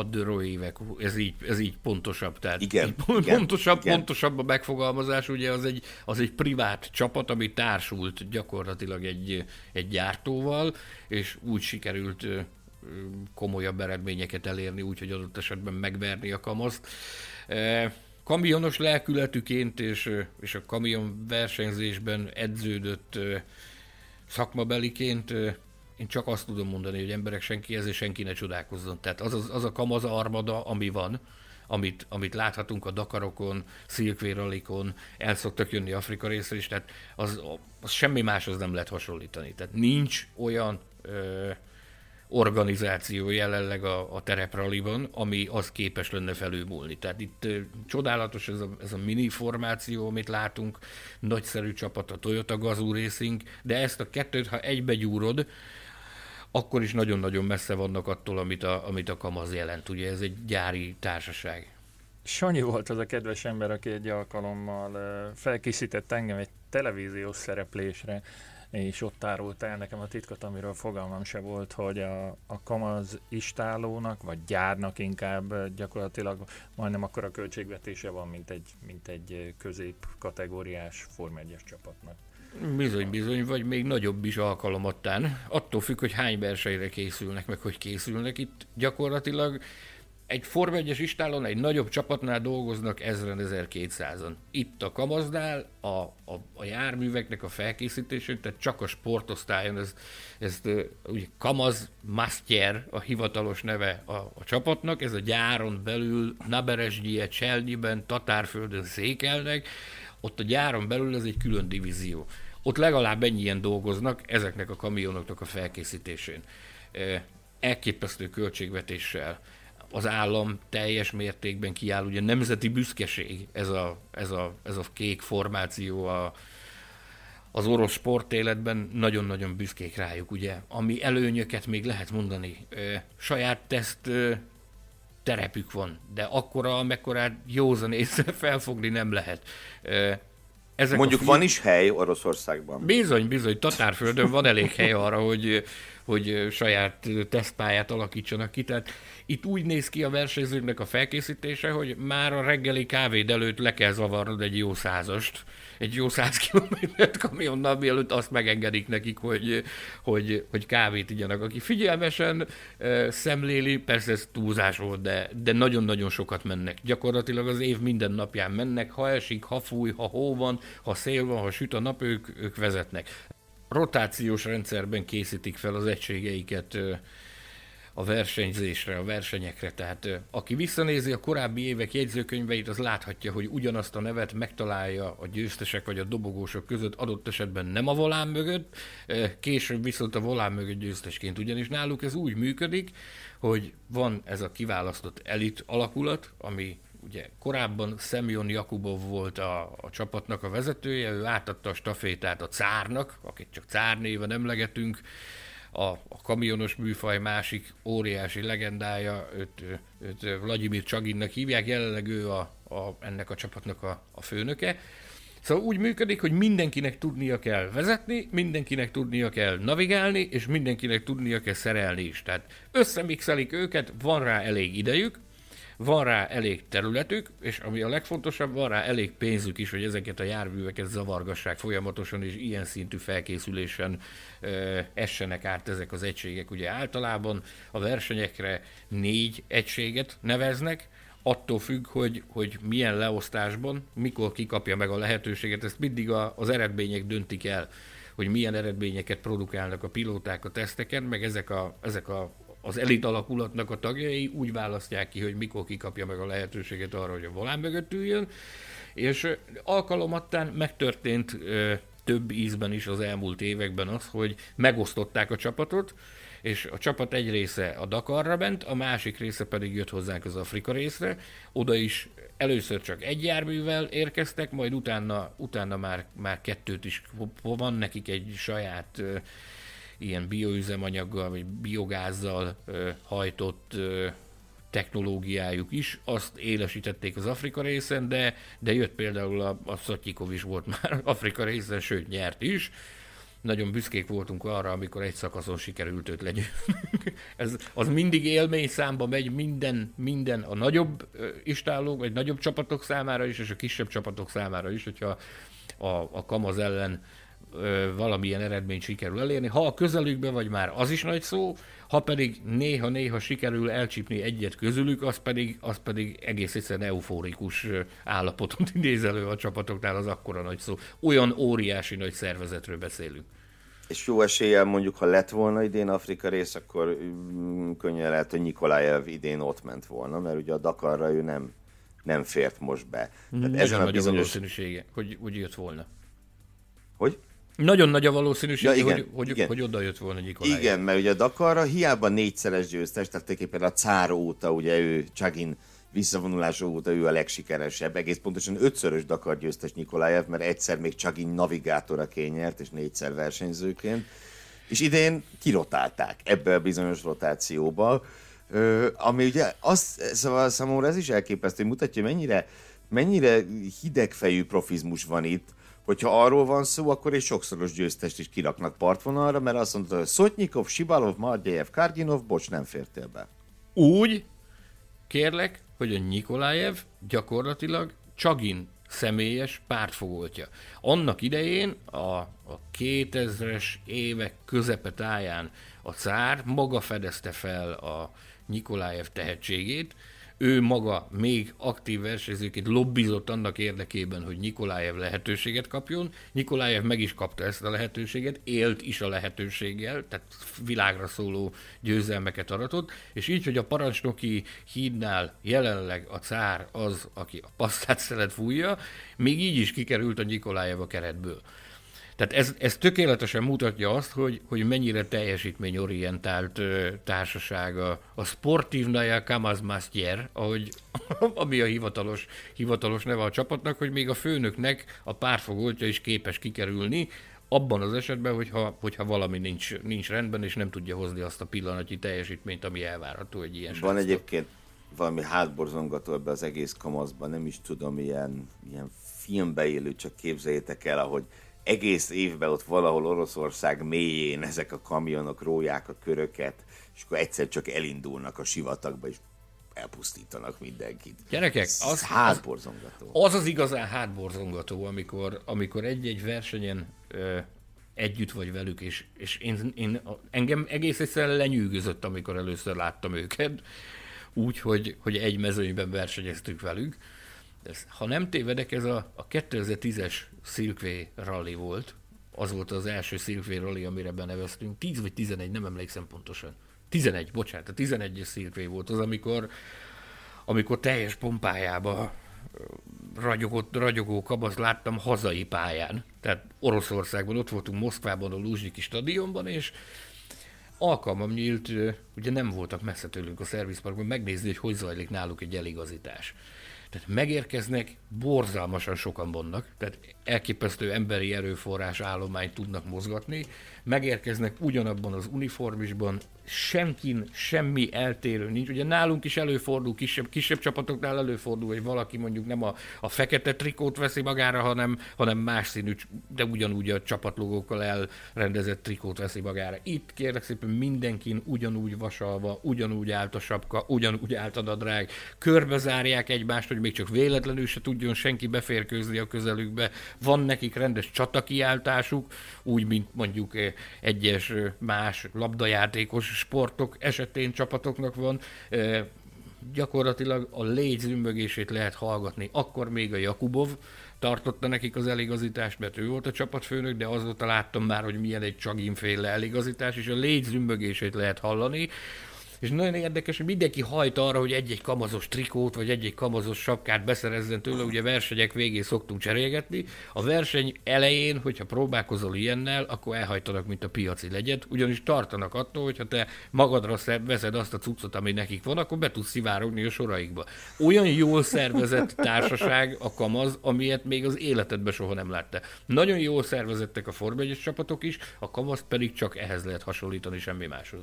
D: A a Döró évek, ez így, ez így pontosabb. Tehát
C: igen,
D: így
C: igen,
D: pontosabb,
C: igen.
D: pontosabb a megfogalmazás, ugye az egy, az egy privát csapat, ami társult gyakorlatilag egy, egy gyártóval, és úgy sikerült komolyabb eredményeket elérni, úgyhogy adott esetben megverni a kamaszt. Kamionos lelkületüként és, és a kamion versenyzésben edződött szakmabeliként én csak azt tudom mondani, hogy emberek senki ez és senki ne csodálkozzon. Tehát az, az, az a kamaz armada, ami van, amit, amit láthatunk a Dakarokon, Szilkvéralikon, el szoktak jönni Afrika részre is, tehát az, az semmi máshoz nem lehet hasonlítani. Tehát nincs olyan ö, organizáció jelenleg a, a terepraliban, ami az képes lenne felülmúlni. Tehát itt ö, csodálatos ez a, ez a mini formáció, amit látunk, nagyszerű csapat a Toyota Gazoo Racing, de ezt a kettőt, ha egybe gyúrod, akkor is nagyon-nagyon messze vannak attól, amit a, amit a Kamaz jelent. Ugye ez egy gyári társaság.
B: Sanyi volt az a kedves ember, aki egy alkalommal felkészített engem egy televíziós szereplésre, és ott árult el nekem a titkot, amiről fogalmam se volt, hogy a, a Kamaz istálónak, vagy gyárnak inkább gyakorlatilag majdnem akkora költségvetése van, mint egy, mint egy közép kategóriás Form 1 csapatnak.
D: Bizony, bizony, vagy még nagyobb is alkalomattán. Attól függ, hogy hány versenyre készülnek, meg hogy készülnek. Itt gyakorlatilag egy Form 1 istálon egy nagyobb csapatnál dolgoznak 1000-1200-an. Itt a Kamaznál a, a, a járműveknek a felkészítésén, tehát csak a sportosztályon, ez, ez ugye Kamaz Master a hivatalos neve a, a csapatnak, ez a gyáron belül Naberesgyie, Cselnyiben, Tatárföldön székelnek, ott a gyáron belül ez egy külön divízió. Ott legalább ennyien dolgoznak ezeknek a kamionoknak a felkészítésén. Elképesztő költségvetéssel az állam teljes mértékben kiáll, ugye nemzeti büszkeség ez a, ez a, ez a kék formáció a, az orosz sportéletben nagyon-nagyon büszkék rájuk, ugye, ami előnyöket még lehet mondani. saját teszt terepük van, de akkora, amekkorát józan észre felfogni nem lehet.
C: Ezek Mondjuk fi... van is hely Oroszországban.
D: Bizony, bizony, Tatárföldön van elég hely arra, hogy, hogy saját tesztpályát alakítsanak ki. Tehát itt úgy néz ki a versenyzőknek a felkészítése, hogy már a reggeli kávéd előtt le kell zavarnod egy jó százast, egy jó száz kilométert kamionnal, mielőtt azt megengedik nekik, hogy, hogy, hogy kávét igyanak. Aki figyelmesen szemléli, persze ez túlzás volt, de, de nagyon-nagyon sokat mennek. Gyakorlatilag az év minden napján mennek, ha esik, ha fúj, ha hó van, ha szél van, ha süt a nap, ők, ők vezetnek. Rotációs rendszerben készítik fel az egységeiket a versenyzésre, a versenyekre. Tehát aki visszanézi a korábbi évek jegyzőkönyveit, az láthatja, hogy ugyanazt a nevet megtalálja a győztesek vagy a dobogósok között, adott esetben nem a volán mögött, később viszont a volán mögött győztesként. Ugyanis náluk ez úgy működik, hogy van ez a kiválasztott elit alakulat, ami ugye korábban Semyon Jakubov volt a, a csapatnak a vezetője, ő átadta a stafétát a cárnak, akit csak cár néven emlegetünk, a, a kamionos műfaj másik óriási legendája, őt, őt Vladimir Csaginnak hívják, jelenleg ő a, a, ennek a csapatnak a, a főnöke. Szóval úgy működik, hogy mindenkinek tudnia kell vezetni, mindenkinek tudnia kell navigálni, és mindenkinek tudnia kell szerelni is. Tehát összemixelik őket, van rá elég idejük, van rá elég területük, és ami a legfontosabb, van rá elég pénzük is, hogy ezeket a járműveket zavargassák folyamatosan, és ilyen szintű felkészülésen ö, essenek át ezek az egységek. Ugye általában a versenyekre négy egységet neveznek, attól függ, hogy, hogy milyen leosztásban, mikor kikapja meg a lehetőséget, ezt mindig a, az eredmények döntik el hogy milyen eredményeket produkálnak a pilóták a teszteken, meg ezek a, ezek a az elit alakulatnak a tagjai úgy választják ki, hogy mikor kikapja meg a lehetőséget arra, hogy a volán mögött üljön, és alkalomattán megtörtént több ízben is az elmúlt években az, hogy megosztották a csapatot, és a csapat egy része a Dakarra ment, a másik része pedig jött hozzánk az Afrika részre. Oda is először csak egy járművel érkeztek, majd utána, utána már, már kettőt is van nekik egy saját ilyen bioüzemanyaggal vagy biogázzal hajtott technológiájuk is, azt élesítették az Afrika részen, de, de jött például a, a Szatyikov is volt már Afrika részen, sőt nyert is, nagyon büszkék voltunk arra, amikor egy szakaszon sikerült őt legyőznünk. Ez, az mindig élmény számba megy minden, minden a nagyobb istállók, vagy nagyobb csapatok számára is, és a kisebb csapatok számára is, hogyha a, a Kamaz ellen ö, valamilyen eredményt sikerül elérni. Ha a közelükbe vagy már, az is nagy szó, ha pedig néha-néha sikerül elcsípni egyet közülük, az pedig, az pedig egész egyszerűen euforikus állapotot idéz elő a csapatoknál, az akkora nagy szó. Olyan óriási nagy szervezetről beszélünk.
C: És jó eséllyel mondjuk, ha lett volna idén Afrika rész, akkor mm, könnyen lehet, hogy Nikolajev idén ott ment volna, mert ugye a Dakarra ő nem, nem fért most be.
D: Tehát ezen a bizonyos... valószínűsége, hogy úgy jött volna.
C: Hogy?
D: Nagyon nagy a valószínűség, ja, igen, hogy, hogy, igen. hogy oda jött volna Nikolaj.
C: Igen, mert ugye a Dakarra hiába négyszeres győztes, tehát tulajdonképpen a cár óta, ugye ő Csagin visszavonulása óta ő a legsikeresebb, egész pontosan ötszörös Dakar győztes Nikolajev, mert egyszer még Csagin navigátoraként nyert, és négyszer versenyzőként, és idén kirotálták ebbe a bizonyos rotációba, ami ugye azt, szóval számomra ez is elképesztő, hogy mutatja, mennyire, mennyire hidegfejű profizmus van itt, hogyha arról van szó, akkor egy sokszoros győztest is kiraknak partvonalra, mert azt mondta, hogy Szotnyikov, Sibalov, Mardjejev, Karginov, bocs, nem fértél be.
D: Úgy, kérlek, hogy a Nikolajev gyakorlatilag Csagin személyes pártfogoltja. Annak idején, a, a 2000-es évek közepetáján a cár maga fedezte fel a Nikolajev tehetségét, ő maga még aktív versenyzőként lobbizott annak érdekében, hogy Nikolájev lehetőséget kapjon. Nikolájev meg is kapta ezt a lehetőséget, élt is a lehetőséggel, tehát világra szóló győzelmeket aratott, és így, hogy a parancsnoki hídnál jelenleg a cár az, aki a pasztát szelet fújja, még így is kikerült a Nikolájev a keretből. Tehát ez, ez tökéletesen mutatja azt, hogy, hogy mennyire teljesítményorientált ö, társaság a, a Sportivnaja Kamazmastier, ahogy, ami a hivatalos, hivatalos neve a csapatnak, hogy még a főnöknek a párfogoltja is képes kikerülni, abban az esetben, hogyha, hogyha valami nincs, nincs rendben, és nem tudja hozni azt a pillanatnyi teljesítményt, ami elvárható egy ilyen
C: Van egyébként valami hátborzongató ebbe az egész kamaszban, nem is tudom, ilyen, ilyen filmbe élő, csak képzeljétek el, ahogy egész évben ott valahol Oroszország mélyén ezek a kamionok róják a köröket, és akkor egyszer csak elindulnak a sivatagba, és elpusztítanak mindenkit.
D: Gyerekek, az hátborzongató. Az az igazán hátborzongató, amikor, amikor egy-egy versenyen ö, együtt vagy velük, és, és én, én, engem egész egyszerűen lenyűgözött, amikor először láttam őket, úgy, hogy, hogy egy mezőnyben versenyeztük velük, ez, ha nem tévedek, ez a, a 2010-es Silkvé rally volt. Az volt az első Silkvé rally, amire beneveztünk. 10 vagy 11, nem emlékszem pontosan. 11, bocsánat, a 11-es Silkvé volt az, amikor, amikor teljes pompájába ragyogott, ragyogó kabasz láttam hazai pályán. Tehát Oroszországban, ott voltunk Moszkvában, a Luzsnyiki stadionban, és alkalmam nyílt, ugye nem voltak messze tőlünk a szervizparkban, megnézni, hogy hogy zajlik náluk egy eligazítás. Tehát megérkeznek, borzalmasan sokan vannak, tehát elképesztő emberi erőforrás állományt tudnak mozgatni, megérkeznek ugyanabban az uniformisban, senkin semmi eltérő nincs. Ugye nálunk is előfordul, kisebb, kisebb csapatoknál előfordul, hogy valaki mondjuk nem a, a fekete trikót veszi magára, hanem, hanem más színű, de ugyanúgy a csapatlogókkal elrendezett trikót veszi magára. Itt kérlek szépen mindenkin ugyanúgy vasalva, ugyanúgy állt a sapka, ugyanúgy állt a nadrág, körbezárják egymást, hogy még csak véletlenül se tudjon senki beférkőzni a közelükbe. Van nekik rendes csatakiáltásuk, úgy, mint mondjuk eh, egyes más labdajátékos sportok esetén csapatoknak van, gyakorlatilag a légy zümbögését lehet hallgatni. Akkor még a Jakubov tartotta nekik az eligazítást, mert ő volt a csapatfőnök, de azóta láttam már, hogy milyen egy csaginféle eligazítás, és a légy zümbögését lehet hallani és nagyon érdekes, hogy mindenki hajt arra, hogy egy-egy kamazos trikót, vagy egy-egy kamazos sapkát beszerezzen tőle, ugye versenyek végén szoktunk cserélgetni. A verseny elején, hogyha próbálkozol ilyennel, akkor elhajtanak, mint a piaci legyet, ugyanis tartanak attól, hogyha te magadra veszed azt a cuccot, ami nekik van, akkor be tudsz szivárogni a soraikba. Olyan jól szervezett társaság a kamaz, amilyet még az életedben soha nem látta. Nagyon jól szervezettek a Form csapatok is, a kamaz pedig csak ehhez lehet hasonlítani, semmi máshoz.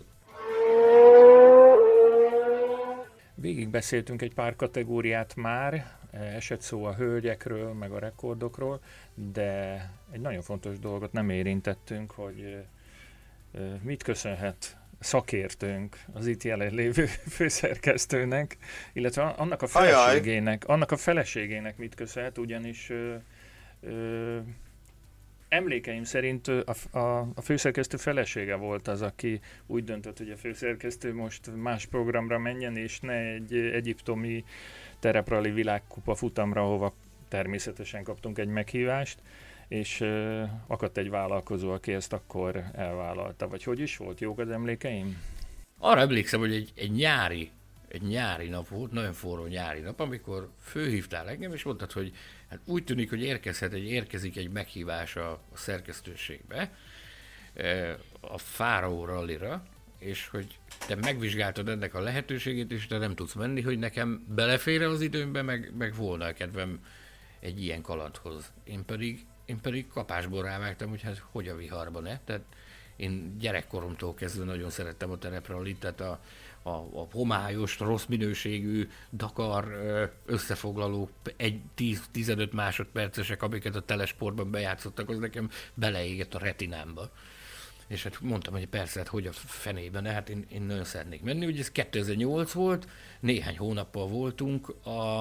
B: Végigbeszéltünk egy pár kategóriát már, esett szó a hölgyekről, meg a rekordokról, de egy nagyon fontos dolgot nem érintettünk, hogy mit köszönhet szakértőnk, az itt jelenlévő főszerkesztőnek, illetve annak a feleségének, annak a feleségének mit köszönhet, ugyanis ö, ö, emlékeim szerint a, a, a főszerkesztő felesége volt az, aki úgy döntött, hogy a főszerkesztő most más programra menjen, és ne egy egyiptomi tereprali világkupa futamra, ahova természetesen kaptunk egy meghívást, és uh, akadt egy vállalkozó, aki ezt akkor elvállalta. Vagy hogy is volt? Jók az emlékeim?
D: Arra emlékszem, hogy egy, egy nyári egy nyári nap volt, nagyon forró nyári nap, amikor főhívtál engem, és mondtad, hogy hát úgy tűnik, hogy érkezhet, egy, érkezik egy meghívás a, a szerkesztőségbe, a Fáraó rallira, és hogy te megvizsgáltad ennek a lehetőségét, és te nem tudsz menni, hogy nekem belefér az időmbe, meg, meg volna a kedvem egy ilyen kalandhoz. Én pedig, én pedig kapásból rávágtam, hogy hát hogy a viharban, ne? Tehát én gyerekkoromtól kezdve nagyon szerettem a tereprallit, tehát a, a, a homályos, rossz minőségű Dakar összefoglaló egy 10-15 másodpercesek, amiket a telesportban bejátszottak, az nekem beleégett a retinámba. És hát mondtam, hogy persze, hát hogy a fenében, hát én, én nagyon szeretnék menni. Ugye ez 2008 volt, néhány hónappal voltunk a,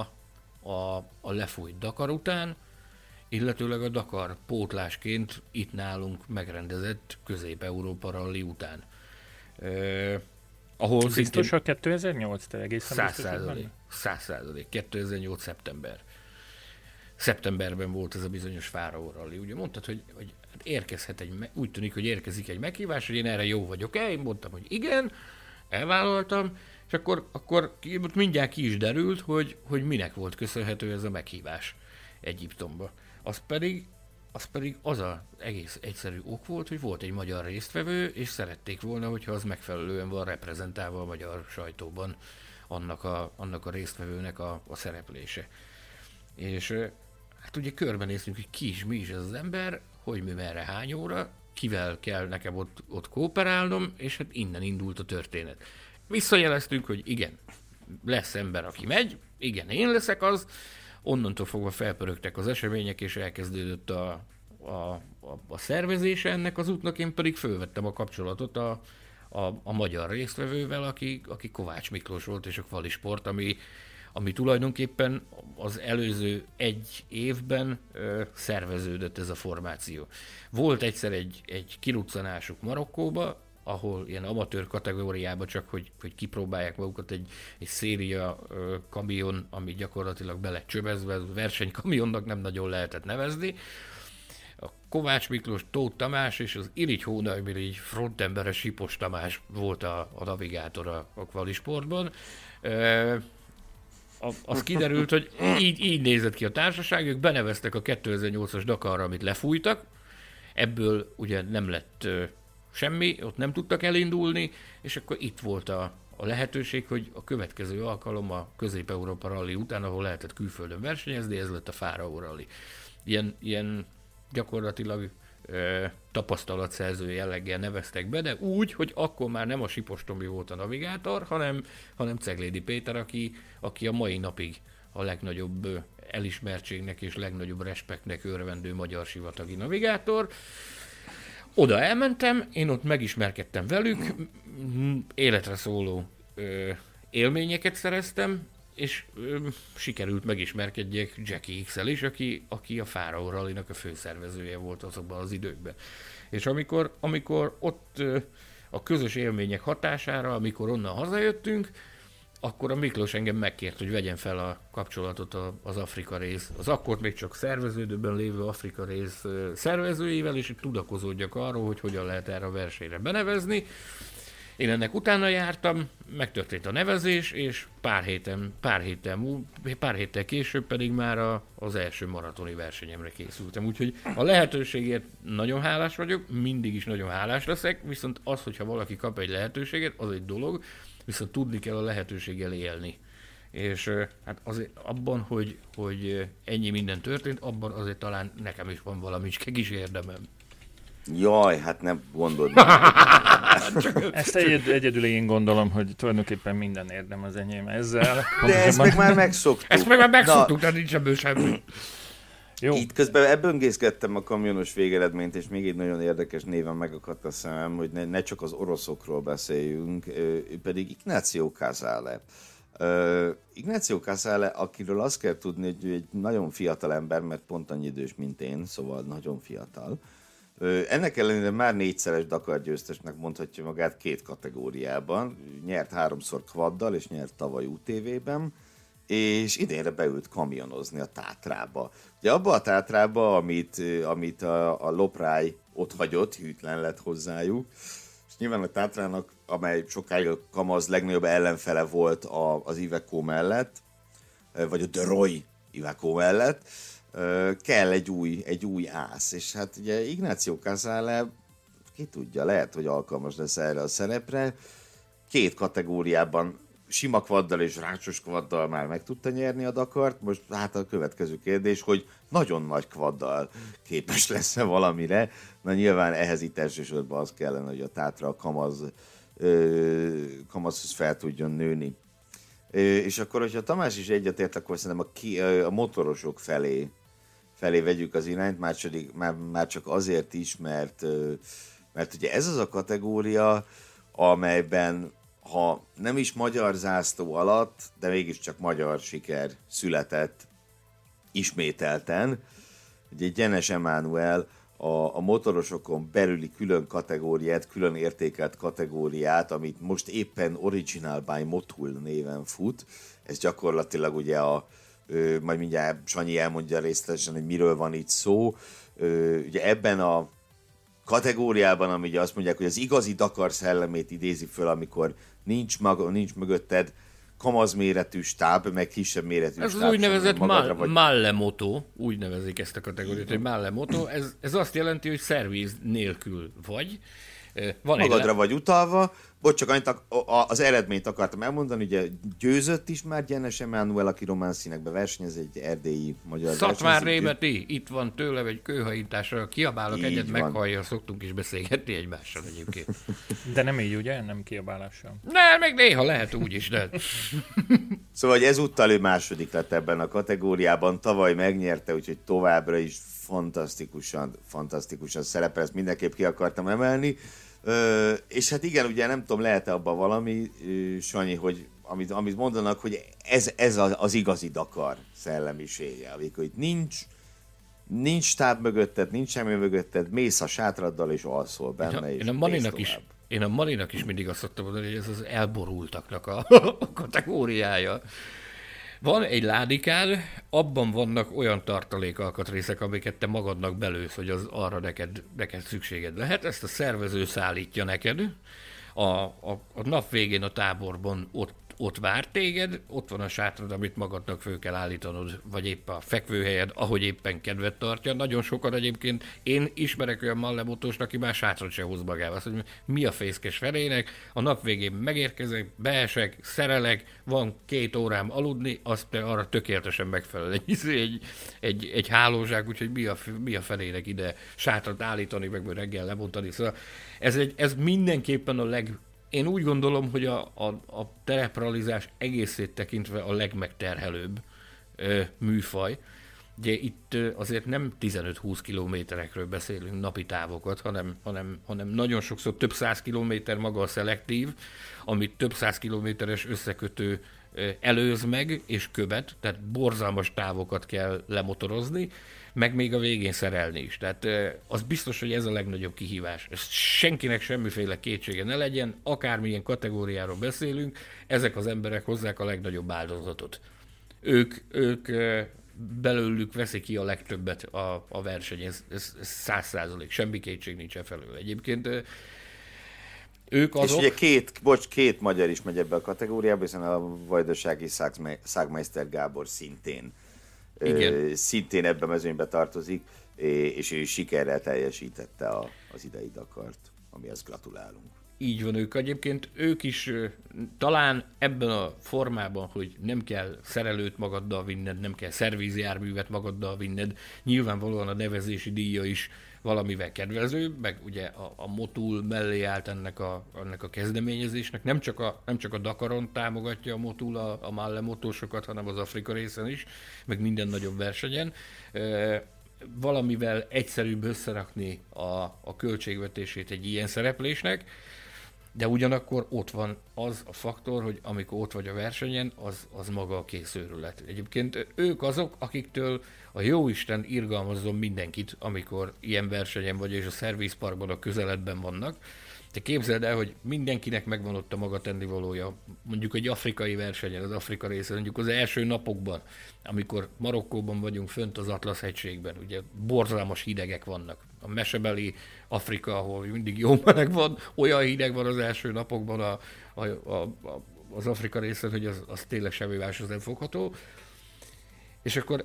D: a, a lefújt Dakar után, illetőleg a Dakar pótlásként itt nálunk megrendezett Közép-Európa rally után. E,
B: ahol biztos a 2008, te egészen
D: 100 százalék. 100 százalék. 2008. szeptember. Szeptemberben volt ez a bizonyos Fáraó rally. Ugye mondtad, hogy, hogy érkezhet egy, úgy tűnik, hogy érkezik egy meghívás, hogy én erre jó vagyok-e? Én mondtam, hogy igen, elvállaltam, és akkor, akkor mindjárt ki is derült, hogy, hogy minek volt köszönhető ez a meghívás Egyiptomba. Az pedig, az pedig az az egész egyszerű ok volt, hogy volt egy magyar résztvevő, és szerették volna, hogyha az megfelelően van reprezentálva a magyar sajtóban annak a, annak a résztvevőnek a, a szereplése. És hát ugye körbenéztünk, hogy ki is, mi is ez az ember, hogy mi merre, hány óra, kivel kell nekem ott, ott kooperálnom, és hát innen indult a történet. Visszajeleztünk, hogy igen, lesz ember, aki megy, igen, én leszek az, onnantól fogva felpörögtek az események, és elkezdődött a, a, a, a szervezése ennek az útnak, én pedig fölvettem a kapcsolatot a, a, a magyar résztvevővel, aki, aki Kovács Miklós volt, és a Kvali Sport, ami ami tulajdonképpen az előző egy évben ö, szerveződött ez a formáció. Volt egyszer egy, egy kiruccanásuk Marokkóba, ahol ilyen amatőr kategóriában csak, hogy, hogy kipróbálják magukat egy, egy széria ö, kamion, ami gyakorlatilag bele csövezve, versenykamionnak nem nagyon lehetett nevezni. A Kovács Miklós, Tóth Tamás és az Irigy Hónajmirigy frontembere Sipos Tamás volt a, a navigátor a, a kvalisportban. Ö, az kiderült, hogy így, így nézett ki a társaság, ők beneveztek a 2008-as Dakarra, amit lefújtak, ebből ugye nem lett semmi, ott nem tudtak elindulni, és akkor itt volt a, a lehetőség, hogy a következő alkalom a Közép-Európa Rally után, ahol lehetett külföldön versenyezni, ez lett a Fáraó Rally. Ilyen, ilyen gyakorlatilag tapasztalatszerző jelleggel neveztek be, de úgy, hogy akkor már nem a Sipos Tomi volt a navigátor, hanem, hanem Ceglédi Péter, aki, aki a mai napig a legnagyobb elismertségnek és legnagyobb respektnek örvendő magyar sivatagi navigátor. Oda elmentem, én ott megismerkedtem velük, életre szóló ö, élményeket szereztem, és ö, sikerült megismerkedjek Jackie x is, aki, aki a Fáraó rally a főszervezője volt azokban az időkben. És amikor, amikor ott ö, a közös élmények hatására, amikor onnan hazajöttünk, akkor a Miklós engem megkért, hogy vegyen fel a kapcsolatot az Afrika rész, az akkor még csak szerveződőben lévő Afrika rész szervezőivel, és tudakozódjak arról, hogy hogyan lehet erre a versenyre benevezni. Én ennek utána jártam, megtörtént a nevezés, és pár héten, pár héten, pár héttel később pedig már a, az első maratoni versenyemre készültem. Úgyhogy a lehetőségért nagyon hálás vagyok, mindig is nagyon hálás leszek, viszont az, hogyha valaki kap egy lehetőséget, az egy dolog, viszont tudni kell a lehetőséggel élni. És hát azért abban, hogy, hogy ennyi minden történt, abban azért talán nekem is van valami kis érdemem.
C: Jaj, hát nem gondold.
B: Ezt egy, egyedül én gondolom, hogy tulajdonképpen minden érdem az enyém ezzel.
C: De ezt meg már megszoktuk.
D: Ezt meg már megszoktuk, de nincs ebből semmi.
C: Jó. Itt közben ebböngészkedtem a kamionos végeredményt, és még egy nagyon érdekes néven megakadt a szemem, hogy ne, ne csak az oroszokról beszéljünk, pedig Ignácio Casale. Uh, Ignácio Casale, akiről azt kell tudni, hogy egy nagyon fiatal ember, mert pont annyi idős, mint én, szóval nagyon fiatal. Uh, ennek ellenére már négyszeres Dakar győztesnek mondhatja magát két kategóriában. Nyert háromszor kvaddal, és nyert tavaly UTV-ben és idénre beült kamionozni a Tátrába. Ugye abba a Tátrába, amit, amit a, a Lopráj ott hagyott, hűtlen lett hozzájuk, és nyilván a Tátrának, amely sokáig a Kamaz legnagyobb ellenfele volt a, az Iveco mellett, vagy a Deroy Iveco mellett, kell egy új, egy új ász. És hát ugye Ignácio Casale, ki tudja, lehet, hogy alkalmas lesz erre a szerepre. Két kategóriában sima kvaddal és rácsos kvaddal már meg tudta nyerni a Dakart. Most hát a következő kérdés, hogy nagyon nagy kvaddal képes lesz-e valamire. Na nyilván ehhez itt elsősorban az kellene, hogy a tátra a kamaz, ö, kamazhoz fel tudjon nőni. Ö, és akkor, hogyha Tamás is egyetért, akkor szerintem a, ki, a motorosok felé, felé vegyük az irányt, már, csak, már, már csak azért is, mert, mert ugye ez az a kategória, amelyben ha nem is magyar zászló alatt, de mégiscsak magyar siker született ismételten. Ugye Gyenes Emmanuel a, a motorosokon belüli külön kategóriát, külön értékelt kategóriát, amit most éppen Original by Motul néven fut. Ez gyakorlatilag ugye a, ö, majd mindjárt Sanyi elmondja részletesen, hogy miről van itt szó. Ö, ugye ebben a kategóriában, ami ugye azt mondják, hogy az igazi Dakar szellemét idézi föl, amikor nincs, maga, nincs mögötted kamaz méretű stáb, meg kisebb méretű
D: ez stáb. Ez az úgynevezett mal, vagy... Malle Moto, úgy nevezik ezt a kategóriát, hogy Malle Moto. Ez, ez azt jelenti, hogy szerviz nélkül vagy.
C: Van Magadra egy... vagy utalva, Bocs, csak annyit az eredményt akartam elmondani, ugye győzött is már Gyenes Emmanuel, aki román színekbe versenyez, egy erdélyi magyar
D: Szatmár Rémeti, itt van tőlem egy kőhajításra, kiabálok így egyet, van. meghallja, szoktunk is beszélgetni egymással egyébként.
B: De nem így, ugye? Nem kiabálással.
D: Ne, még néha lehet úgy is, de...
C: szóval, hogy ezúttal ő második lett ebben a kategóriában, tavaly megnyerte, úgyhogy továbbra is fantasztikusan, fantasztikusan szerepel, ezt mindenképp ki akartam emelni. Ö, és hát igen, ugye nem tudom, lehet-e abban valami, Sanyi, hogy amit, amit mondanak, hogy ez, ez az, az igazi Dakar szellemisége, amikor itt nincs, nincs stáb mögötted, nincs semmi mögötted, mész a sátraddal és alszol benne. Én a,
D: én a Maninak is, én a Marinak is mindig azt szoktam mondani, hogy ez az elborultaknak a, a kategóriája. Van egy ládikád, abban vannak olyan tartalékalkatrészek, amiket te magadnak belősz, hogy az arra neked, neked szükséged lehet. Ezt a szervező szállítja neked. A, a, a nap végén a táborban ott ott vár téged, ott van a sátrad, amit magadnak föl kell állítanod, vagy éppen a fekvőhelyed, ahogy éppen kedvet tartja. Nagyon sokan egyébként, én ismerek olyan mallemotóst, aki már sátrat se hoz magával. Azt mondja, mi a fészkes felének, a nap végén megérkezek, beesek, szerelek, van két órám aludni, azt arra tökéletesen megfelel egy, egy, egy, egy hálózsák, úgyhogy mi a, mi a felének ide sátrat állítani, meg reggel lebontani. Szóval ez, egy, ez mindenképpen a leg, én úgy gondolom, hogy a, a, a terepralizás egészét tekintve a legmegterhelőbb ö, műfaj. Ugye itt azért nem 15-20 kilométerekről beszélünk napi távokat, hanem, hanem, hanem nagyon sokszor több száz kilométer maga a szelektív, amit több száz kilométeres összekötő előz meg és követ, tehát borzalmas távokat kell lemotorozni, meg még a végén szerelni is. Tehát az biztos, hogy ez a legnagyobb kihívás. Ez senkinek semmiféle kétsége ne legyen, akármilyen kategóriáról beszélünk, ezek az emberek hozzák a legnagyobb áldozatot. Ők, ők belőlük veszik ki a legtöbbet a, a verseny, ez, száz százalék, semmi kétség nincs e felől. Egyébként ők azok... És
C: ugye két, bocs, két magyar is megy ebbe a kategóriába, hiszen a vajdasági Szágmeister Gábor szintén igen. szintén ebben a mezőnybe tartozik, és ő sikerrel teljesítette a, az idei Dakart, amihez gratulálunk.
D: Így van ők egyébként, ők is talán ebben a formában, hogy nem kell szerelőt magaddal vinned, nem kell szervízjárművet magaddal vinned, nyilvánvalóan a nevezési díja is valamivel kedvező, meg ugye a, a Motul mellé állt ennek a, ennek a kezdeményezésnek. Nem csak a, nem csak a Dakaron támogatja a Motul a, a Malle motósokat, hanem az Afrika részen is, meg minden nagyobb versenyen. E, valamivel egyszerűbb összerakni a, a költségvetését egy ilyen szereplésnek, de ugyanakkor ott van az a faktor, hogy amikor ott vagy a versenyen, az, az maga a készőrület. Egyébként ők azok, akiktől a jóisten irgalmazzon mindenkit, amikor ilyen versenyen vagy, és a szervizparkban a közeledben vannak. Te képzeld el, hogy mindenkinek megvan ott a maga tennivalója. Mondjuk egy afrikai versenyen, az Afrika része, mondjuk az első napokban, amikor Marokkóban vagyunk fönt az Atlasz hegységben, ugye borzalmas hidegek vannak. A mesebeli Afrika, ahol mindig jó meleg van, olyan hideg van az első napokban a, a, a, az Afrika részen, hogy az, az tényleg semmi más az nem fogható. És akkor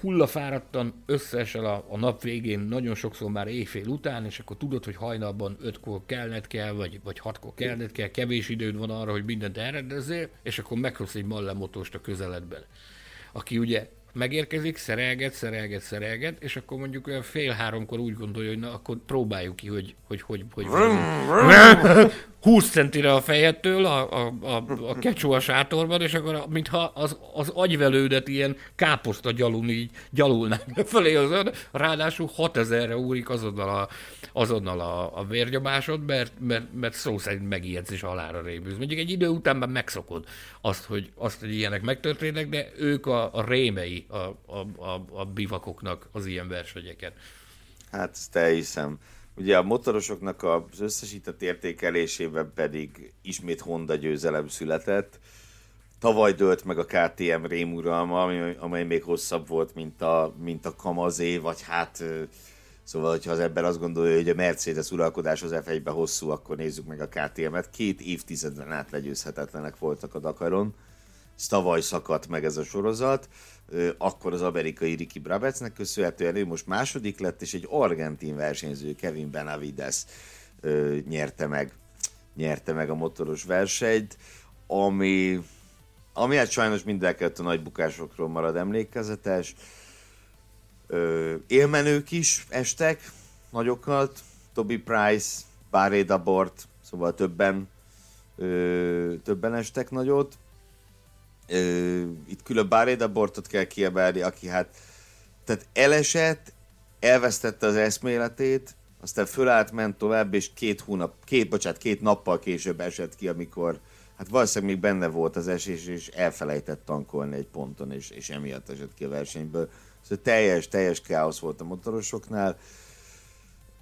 D: hullafáradtan összeesel a, a nap végén, nagyon sokszor már éjfél után, és akkor tudod, hogy hajnalban ötkor kellned kell, vagy, vagy hatkor kellned kell, kevés időd van arra, hogy mindent elrendezzél, és akkor meghozsz egy mallemotost a közeledben. Aki ugye megérkezik, szerelget, szerelget, szerelget, és akkor mondjuk olyan fél háromkor úgy gondolja, hogy na, akkor próbáljuk ki, hogy hogy, hogy, hogy, hogy 20 centire a fejettől a, a, a, a kecsó sátorban, és akkor mintha az, az agyvelődet ilyen káposzta gyalul így gyalulnák fölé az ön, ráadásul 6000-re úrik azonnal a, azonnal a, a vérgyomásod, mert, mert, mert szó szerint megijedsz és halára rémülsz. Mondjuk egy idő után már megszokod azt, hogy, azt, hogy ilyenek megtörténnek, de ők a, a rémei a, a, a, a bivakoknak az ilyen versenyeken.
C: Hát ezt elhiszem. Ugye a motorosoknak az összesített értékelésében pedig ismét Honda győzelem született. Tavaly dőlt meg a KTM rémuralma, amely még hosszabb volt, mint a, mint a Kamazé, vagy hát Szóval, hogyha az ember azt gondolja, hogy a Mercedes uralkodás az f hosszú, akkor nézzük meg a KTM-et. Két évtizedben át legyőzhetetlenek voltak a Dakaron. Tavaly szakadt meg ez a sorozat akkor az amerikai Ricky Brabetsnek köszönhetően ő most második lett, és egy argentin versenyző Kevin Benavides nyerte meg, nyerte meg a motoros versenyt, ami, ami hát sajnos mindenkelőtt a nagy bukásokról marad emlékezetes. élmenők is estek, nagyokat, Toby Price, Barry Dabort, szóval többen, többen estek nagyot itt külön Báreda Bortot kell kiemelni, aki hát tehát elesett, elvesztette az eszméletét, aztán fölállt, ment tovább, és két hónap, két, bocsánat, két nappal később esett ki, amikor hát valószínűleg még benne volt az esés, és elfelejtett tankolni egy ponton, és, és emiatt esett ki a versenyből. Szóval teljes, teljes káosz volt a motorosoknál.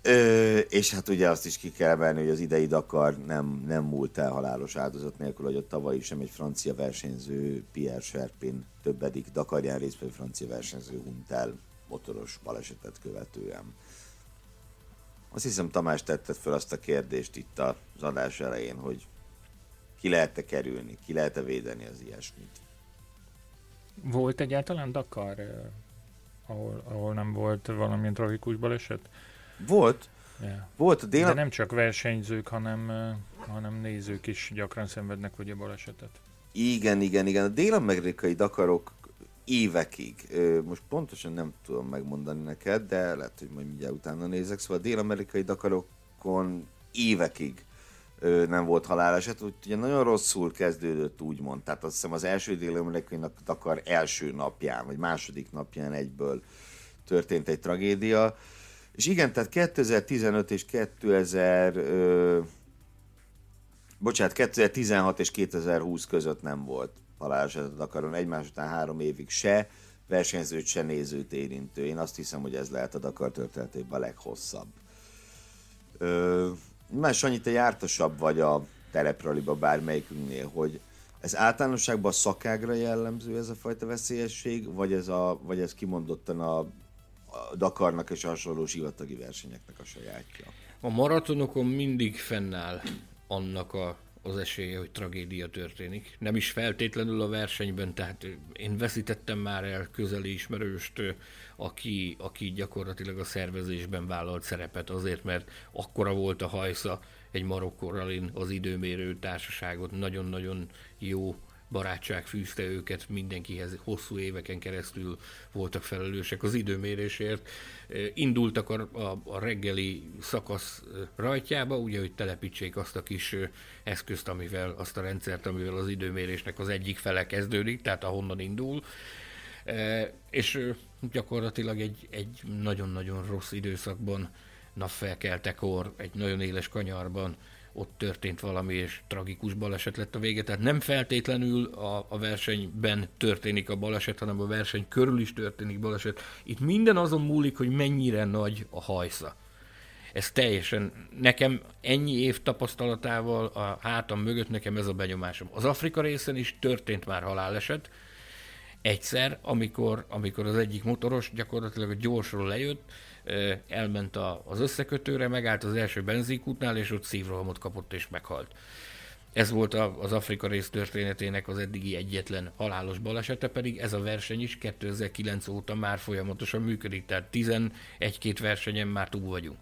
C: Ö, és hát ugye azt is ki kell emelni, hogy az idei Dakar nem, nem múlt el halálos áldozat nélkül, hogy a tavaly sem egy francia versenyző, Pierre Sherpin, többedik Dakarján részben francia versenyző hunyt el motoros balesetet követően. Azt hiszem Tamás tetted fel azt a kérdést itt az adás elején, hogy ki lehet-e kerülni, ki lehet-e védeni az ilyesmit.
B: Volt egyáltalán Dakar, eh, ahol, ahol nem volt valamilyen tragikus baleset?
C: Volt.
B: Yeah.
C: Volt a dél...
B: De nem csak versenyzők, hanem, hanem nézők is gyakran szenvednek ugye balesetet.
C: Igen, igen, igen. A dél-amerikai Dakarok évekig, most pontosan nem tudom megmondani neked, de lehet, hogy majd mindjárt utána nézek, szóval a dél-amerikai Dakarokon évekig nem volt haláleset, úgy ugye nagyon rosszul kezdődött úgymond, tehát azt hiszem az első dél-amerikai Dakar első napján, vagy második napján egyből történt egy tragédia, és igen, tehát 2015 és 2000, ö, bocsánat, 2016 és 2020 között nem volt haláleset a Dakaron, egymás után három évig se, versenyzőt, se nézőt érintő. Én azt hiszem, hogy ez lehet a Dakar történetében a leghosszabb. Ö, más annyit te jártasabb vagy a terepraliba bármelyikünknél, hogy ez általánosságban a szakágra jellemző ez a fajta veszélyesség, vagy ez, a, vagy ez kimondottan a Dakarnak és hasonló sivatagi versenyeknek a sajátja.
D: A maratonokon mindig fennáll annak a, az esélye, hogy tragédia történik. Nem is feltétlenül a versenyben, tehát én veszítettem már el közeli ismerőst, aki, aki gyakorlatilag a szervezésben vállalt szerepet azért, mert akkora volt a hajsza, egy Marokkoralin az időmérő társaságot, nagyon-nagyon jó barátság fűzte őket, mindenkihez hosszú éveken keresztül voltak felelősek az időmérésért. Indultak a, a, a reggeli szakasz rajtjába, ugye, hogy telepítsék azt a kis eszközt, amivel, azt a rendszert, amivel az időmérésnek az egyik fele kezdődik, tehát ahonnan indul, és gyakorlatilag egy, egy nagyon-nagyon rossz időszakban napfelkeltekor, egy nagyon éles kanyarban ott történt valami, és tragikus baleset lett a vége. Tehát nem feltétlenül a, a versenyben történik a baleset, hanem a verseny körül is történik baleset. Itt minden azon múlik, hogy mennyire nagy a hajsza. Ez teljesen, nekem ennyi év tapasztalatával a hátam mögött nekem ez a benyomásom. Az Afrika részen is történt már haláleset, egyszer, amikor, amikor az egyik motoros gyakorlatilag a gyorsról lejött, elment az összekötőre, megállt az első benzinkútnál, és ott szívrohamot kapott és meghalt. Ez volt az Afrika rész történetének az eddigi egyetlen halálos balesete, pedig ez a verseny is 2009 óta már folyamatosan működik, tehát 11-két versenyen már túl vagyunk.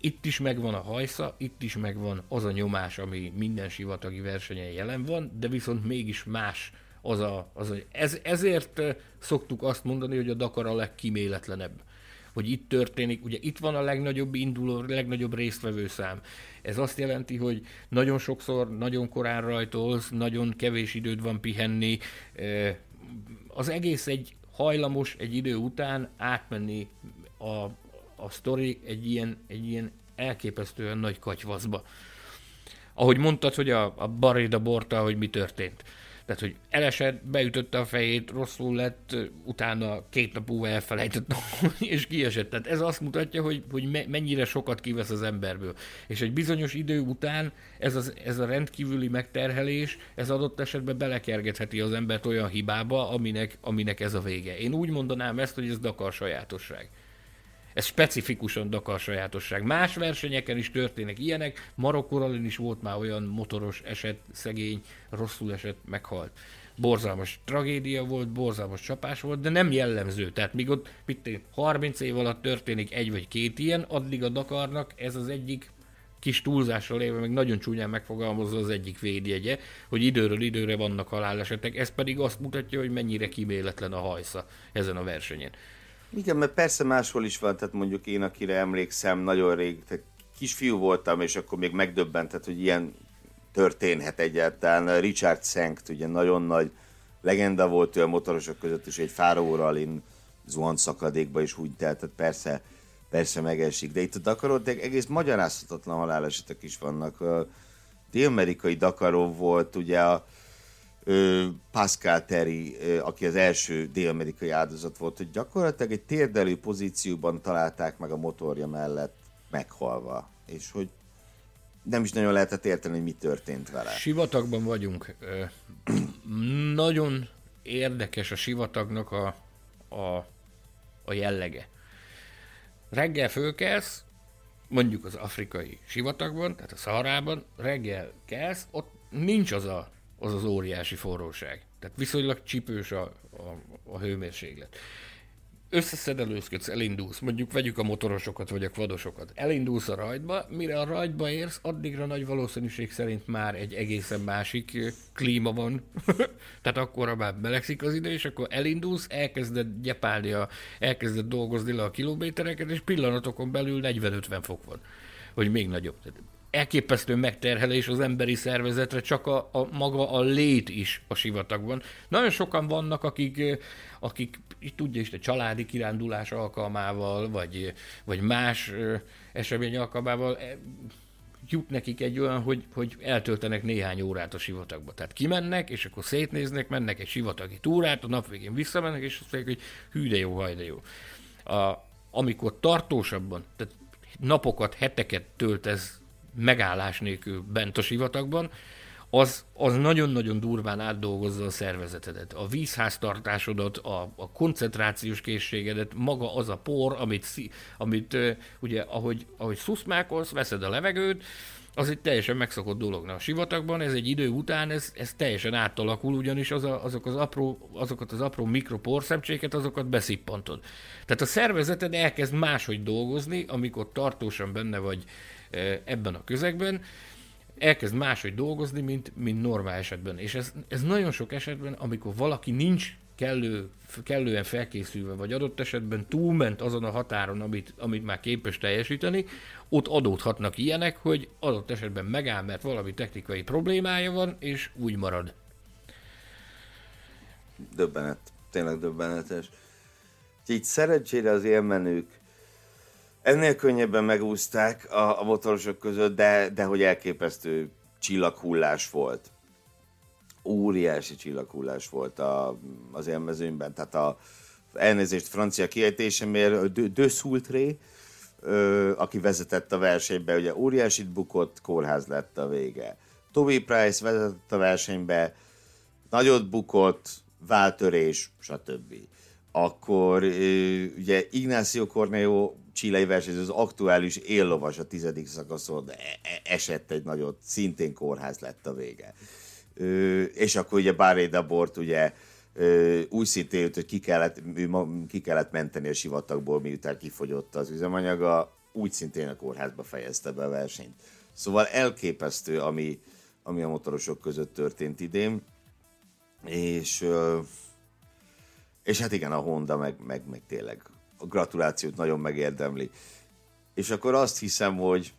D: Itt is megvan a hajsza, itt is megvan az a nyomás, ami minden sivatagi versenyen jelen van, de viszont mégis más az a, az a ez, ezért szoktuk azt mondani, hogy a Dakar a legkiméletlenebb hogy itt történik, ugye itt van a legnagyobb induló, legnagyobb résztvevő szám. Ez azt jelenti, hogy nagyon sokszor, nagyon korán rajtolsz, nagyon kevés időd van pihenni, az egész egy hajlamos egy idő után átmenni a, a sztori egy ilyen, egy ilyen elképesztően nagy katyvaszba. Ahogy mondtad, hogy a, a Barida Borta, hogy mi történt. Tehát, hogy elesett, beütötte a fejét, rosszul lett, utána két nap múlva elfelejtett, és kiesett. Tehát ez azt mutatja, hogy, hogy mennyire sokat kivesz az emberből. És egy bizonyos idő után ez, az, ez a rendkívüli megterhelés, ez adott esetben belekergetheti az embert olyan hibába, aminek, aminek ez a vége. Én úgy mondanám ezt, hogy ez Dakar sajátosság. Ez specifikusan Dakar sajátosság. Más versenyeken is történnek ilyenek. Marokkoralin is volt már olyan motoros eset, szegény, rosszul esett, meghalt. Borzalmas tragédia volt, borzalmas csapás volt, de nem jellemző. Tehát míg ott mit 30 év alatt történik egy vagy két ilyen, addig a Dakarnak ez az egyik kis túlzással éve, meg nagyon csúnyán megfogalmazza az egyik védjegye, hogy időről időre vannak halálesetek, ez pedig azt mutatja, hogy mennyire kiméletlen a hajsza ezen a versenyen.
C: Igen, mert persze máshol is van, tehát mondjuk én, akire emlékszem, nagyon rég, tehát kisfiú voltam, és akkor még megdöbbentett, hogy ilyen történhet egyáltalán. Richard Senkt, ugye nagyon nagy legenda volt ő a motorosok között, és egy fáróral én zuhant szakadékba is úgy telt, tehát persze, persze megesik. De itt a Dakaron egész magyarázhatatlan halálesetek is vannak. A dél-amerikai Dakaron volt ugye a Pascal Terry, aki az első dél-amerikai áldozat volt, hogy gyakorlatilag egy térdelő pozícióban találták meg a motorja mellett meghalva, és hogy nem is nagyon lehetett érteni, hogy mi történt vele.
D: Sivatagban vagyunk. nagyon érdekes a sivatagnak a, a, a jellege. Reggel fölkelsz, mondjuk az afrikai sivatagban, tehát a Szaharában, reggel kelsz, ott nincs az a az az óriási forróság. Tehát viszonylag csipős a, a, a hőmérséklet. Összeszedelőzködsz, elindulsz, mondjuk vegyük a motorosokat vagy a kvadosokat. Elindulsz a rajtba, mire a rajtba érsz, addigra nagy valószínűség szerint már egy egészen másik klíma van. Tehát akkor már melegszik az idő, és akkor elindulsz, elkezded gyepálni, a, elkezded dolgozni le a kilométereket, és pillanatokon belül 40-50 fok van. Vagy még nagyobb. Elképesztő megterhelés az emberi szervezetre, csak a, a maga a lét is a sivatagban. Nagyon sokan vannak, akik, akik tudja is, a családi kirándulás alkalmával, vagy, vagy más esemény alkalmával jut nekik egy olyan, hogy, hogy eltöltenek néhány órát a sivatagba. Tehát kimennek, és akkor szétnéznek, mennek egy sivatagi túrát, a nap végén visszamennek, és azt mondják, hogy hű de jó, haj de jó. A, amikor tartósabban, tehát napokat, heteket töltesz megállás nélkül bent a sivatagban, az, az nagyon-nagyon durván átdolgozza a szervezetedet. A vízháztartásodat, a, a koncentrációs készségedet, maga az a por, amit, amit ugye, ahogy, ahogy szuszmákolsz, veszed a levegőt, az egy teljesen megszokott dolog. Na, a sivatagban ez egy idő után, ez, ez teljesen átalakul, ugyanis az a, azok az apró, azokat az apró mikroporszemcséket, azokat beszippantod. Tehát a szervezeted elkezd máshogy dolgozni, amikor tartósan benne vagy ebben a közegben, elkezd máshogy dolgozni, mint, mint normál esetben. És ez, ez nagyon sok esetben, amikor valaki nincs kellő, kellően felkészülve, vagy adott esetben túlment azon a határon, amit, amit már képes teljesíteni, ott adódhatnak ilyenek, hogy adott esetben megáll, mert valami technikai problémája van, és úgy marad.
C: Döbbenet. Tényleg döbbenetes. Így szerencsére az élmenők ennél könnyebben megúzták a, a motorosok között, de, de hogy elképesztő csillaghullás volt. Óriási csillaghullás volt a, az élmezőnyben, tehát a elnézést francia kiejtésemért, Sultré, aki vezetett a versenybe, ugye óriásit bukott, kórház lett a vége. Toby Price vezetett a versenybe, nagyot bukott, váltörés, stb. Akkor ugye Ignacio Corneo csilei versenyző, az aktuális éllovas a tizedik szakaszon e, e, esett egy nagyot, szintén kórház lett a vége. Ö, és akkor ugye Barré Dabort ugye ö, úgy szintén jött, hogy ki kellett, ki kellett menteni a sivatagból, miután kifogyott az üzemanyaga, úgy szintén a kórházba fejezte be a versenyt. Szóval elképesztő, ami, ami a motorosok között történt idén, és, és hát igen, a Honda meg, meg, meg tényleg a gratulációt nagyon megérdemli. És akkor azt hiszem, hogy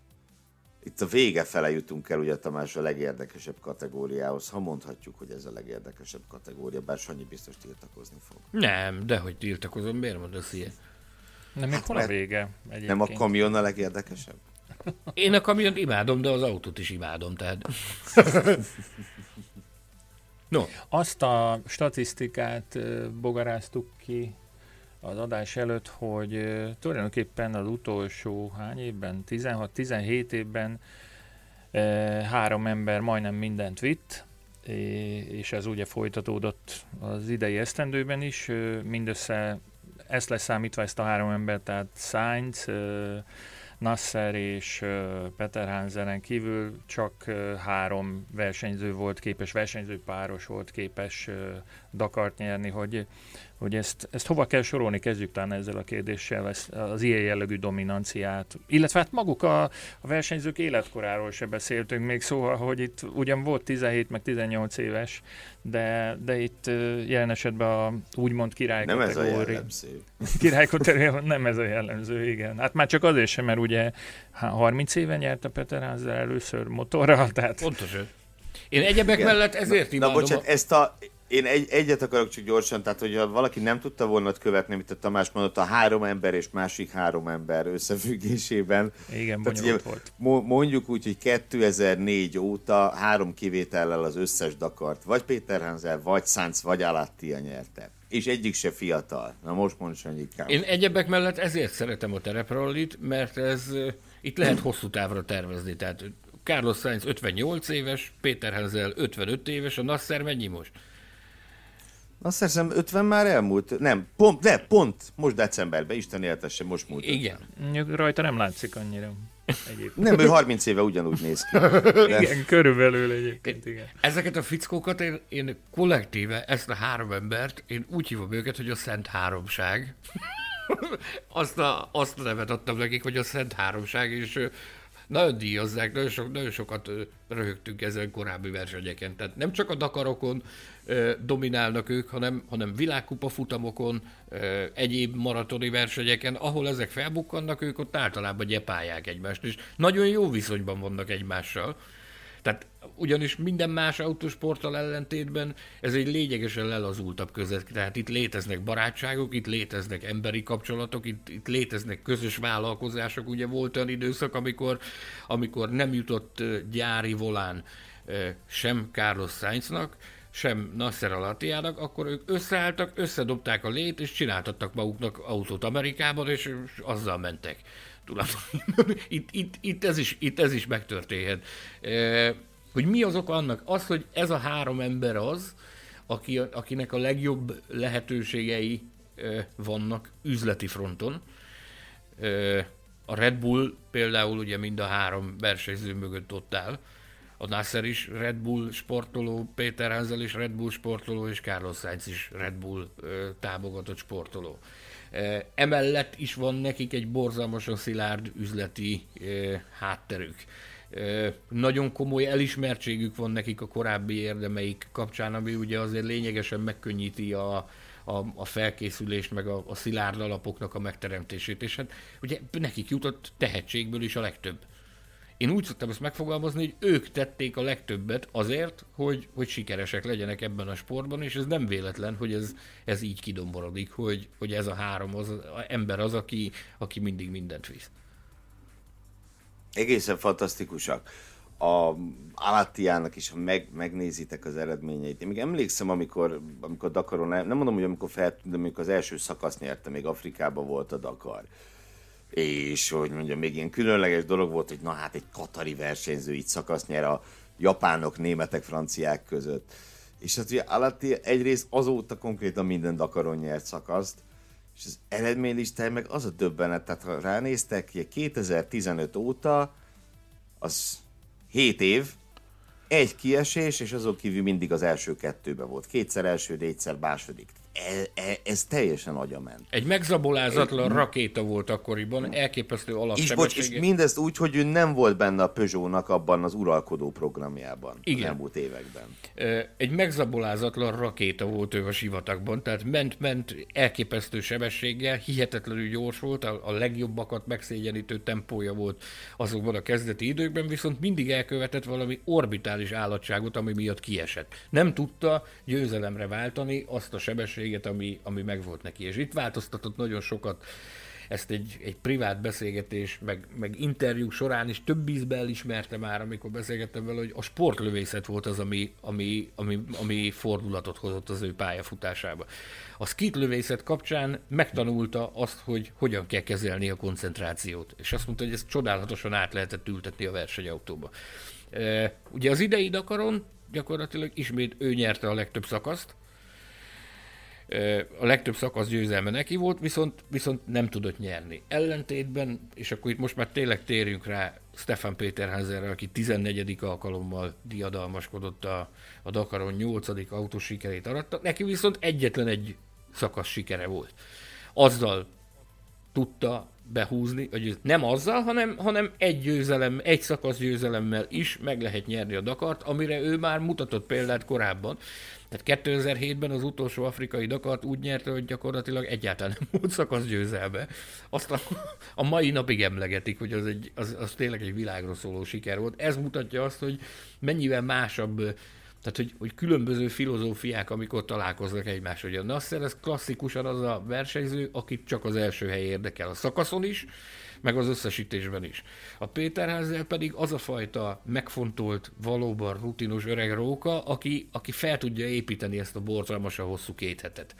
C: itt a vége fele jutunk el, ugye Tamás, a legérdekesebb kategóriához, ha mondhatjuk, hogy ez a legérdekesebb kategória, bár Sanyi biztos tiltakozni fog.
D: Nem, de hogy tiltakozom, miért mondasz ilyen?
B: Nem, hát hol a vége
C: egyébként? Nem a kamion a legérdekesebb?
D: Én a kamiont imádom, de az autót is imádom, tehát...
B: no. Azt a statisztikát bogaráztuk ki az adás előtt, hogy tulajdonképpen az utolsó hány évben, 16-17 évben három ember majdnem mindent vitt, és ez ugye folytatódott az idei esztendőben is, mindössze ezt leszámítva ezt a három ember, tehát Sainz, Nasser és Peter Hansenen kívül csak három versenyző volt képes, versenyző páros volt képes Dakart nyerni, hogy hogy ezt, ezt hova kell sorolni, kezdjük talán ezzel a kérdéssel, ezt, az ilyen jellegű dominanciát. Illetve hát maguk a, a versenyzők életkoráról se beszéltünk még, szóval, hogy itt ugyan volt 17 meg 18 éves, de, de itt jelen esetben a úgymond király
C: Nem ez a jellemző.
B: Király nem ez a jellemző, igen. Hát már csak azért sem, mert ugye 30 éve nyert a Peter Hansel először motorral, tehát...
D: Pontosan. Én egyebek igen. mellett ezért imádom.
C: Na bocsánat, a... ezt a, én egy, egyet akarok csak gyorsan, tehát hogyha valaki nem tudta volna követni, amit a Tamás mondott, a három ember és másik három ember összefüggésében.
B: Igen, tehát ugye, volt.
C: Mondjuk úgy, hogy 2004 óta három kivétellel az összes Dakart, vagy Péter Hansel, vagy Szánc, vagy Alattia nyerte. És egyik se fiatal. Na most mondj Sanyikám.
D: Én egyebek mellett ezért szeretem a tereprallit, mert ez itt lehet hosszú távra tervezni. Tehát Carlos Sainz 58 éves, Péter Hansel 55 éves, a Nasser mennyi most?
C: Azt hiszem 50 már elmúlt. Nem, pont, de pont most decemberben, Isten éltesse, most múlt.
D: Igen.
B: Rajta nem látszik annyira.
C: Egyébként. Nem, ő 30 éve ugyanúgy néz ki.
B: De... Igen, körülbelül egyébként, igen.
D: Ezeket a fickókat én, én kollektíve, ezt a három embert, én úgy hívom őket, hogy a Szent Háromság. azt, a, azt a nevet adtam nekik, hogy a Szent Háromság, és nagyon díjazzák, nagyon, so, nagyon sokat röhögtünk ezen korábbi versenyeken. Tehát nem csak a Dakarokon dominálnak ők, hanem, hanem világkupa futamokon, egyéb maratoni versenyeken, ahol ezek felbukkannak, ők ott általában gyepálják egymást, és nagyon jó viszonyban vannak egymással. Tehát ugyanis minden más autósporttal ellentétben ez egy lényegesen lelazultabb között. Tehát itt léteznek barátságok, itt léteznek emberi kapcsolatok, itt, itt léteznek közös vállalkozások. Ugye volt olyan időszak, amikor, amikor nem jutott gyári volán sem Carlos Sainznak, sem Nasser Alatiának, akkor ők összeálltak, összedobták a lét, és csináltattak maguknak autót Amerikában, és azzal mentek. itt, itt, itt, ez is, itt ez is megtörténhet. Hogy mi az oka annak? Az, hogy ez a három ember az, aki, akinek a legjobb lehetőségei e, vannak üzleti fronton. E, a Red Bull például ugye mind a három versenyző mögött ott áll, a Nasser is Red Bull sportoló, Péter Hansel is Red Bull sportoló, és Carlos Sainz is Red Bull ö, támogatott sportoló. E, emellett is van nekik egy borzalmasan szilárd üzleti e, hátterük. Nagyon komoly elismertségük van nekik a korábbi érdemeik kapcsán, ami ugye azért lényegesen megkönnyíti a, a, a felkészülést, meg a, a szilárd alapoknak a megteremtését, és hát ugye nekik jutott tehetségből is a legtöbb. Én úgy szoktam ezt megfogalmazni, hogy ők tették a legtöbbet azért, hogy, hogy sikeresek legyenek ebben a sportban, és ez nem véletlen, hogy ez, ez így kidomborodik, hogy, hogy ez a három az, az ember az, aki, aki mindig mindent visz.
C: Egészen fantasztikusak. A Alattiának is, ha meg, megnézitek az eredményeit. Én még emlékszem, amikor, amikor Dakaron, nem mondom, hogy amikor feltűnt, de amikor az első szakasz nyerte, még Afrikában volt a Dakar és hogy mondjam, még ilyen különleges dolog volt, hogy na hát egy katari versenyző itt szakasz nyer a japánok, németek, franciák között. És hát ugye Alatti egyrészt azóta konkrétan minden Dakaron nyert szakaszt, és az eredménylistája meg az a döbbenet, tehát ha ránéztek, 2015 óta, az 7 év, egy kiesés, és azok kívül mindig az első kettőbe volt. Kétszer első, négyszer második ez, e, ez teljesen agyament.
D: Egy megzabolázatlan egy, rakéta volt akkoriban, elképesztő alapsebessége.
C: És, és mindezt úgy, hogy ő nem volt benne a Peugeot-nak abban az uralkodó programjában Igen. az elmúlt években.
D: Egy megzabolázatlan rakéta volt ő a sivatagban, tehát ment-ment elképesztő sebességgel, hihetetlenül gyors volt, a, a legjobbakat megszégyenítő tempója volt azokban a kezdeti időkben, viszont mindig elkövetett valami orbitális állatságot, ami miatt kiesett. Nem tudta győzelemre váltani azt a sebességet, lehetőséget, ami, ami megvolt neki. És itt változtatott nagyon sokat ezt egy, egy privát beszélgetés, meg, meg interjú során is több ízben elismerte már, amikor beszélgettem vele, hogy a sportlövészet volt az, ami, ami, ami, ami fordulatot hozott az ő pályafutásába. A skitlövészet kapcsán megtanulta azt, hogy hogyan kell kezelni a koncentrációt, és azt mondta, hogy ezt csodálatosan át lehetett ültetni a versenyautóba. E, ugye az idei Dakaron gyakorlatilag ismét ő nyerte a legtöbb szakaszt, a legtöbb szakasz győzelme neki volt, viszont, viszont nem tudott nyerni. Ellentétben, és akkor itt most már tényleg térjünk rá Stefan Peterhazerre, aki 14. alkalommal diadalmaskodott a, a Dakaron 8. autós sikerét aratta, neki viszont egyetlen egy szakasz sikere volt. Azzal tudta behúzni, hogy nem azzal, hanem, hanem egy győzelem, egy szakasz győzelemmel is meg lehet nyerni a Dakart, amire ő már mutatott példát korábban. Tehát 2007-ben az utolsó afrikai Dakart úgy nyerte, hogy gyakorlatilag egyáltalán nem volt szakasz győzelme. Azt a, a mai napig emlegetik, hogy az, egy, az, az tényleg egy világról szóló siker volt. Ez mutatja azt, hogy mennyivel másabb tehát, hogy, hogy különböző filozófiák, amikor találkoznak egymással. A Nasser, ez klasszikusan az a versenyző, akit csak az első hely érdekel a szakaszon is, meg az összesítésben is. A Péterházel pedig az a fajta megfontolt, valóban rutinos öreg róka, aki, aki fel tudja építeni ezt a borzalmasan hosszú két hetet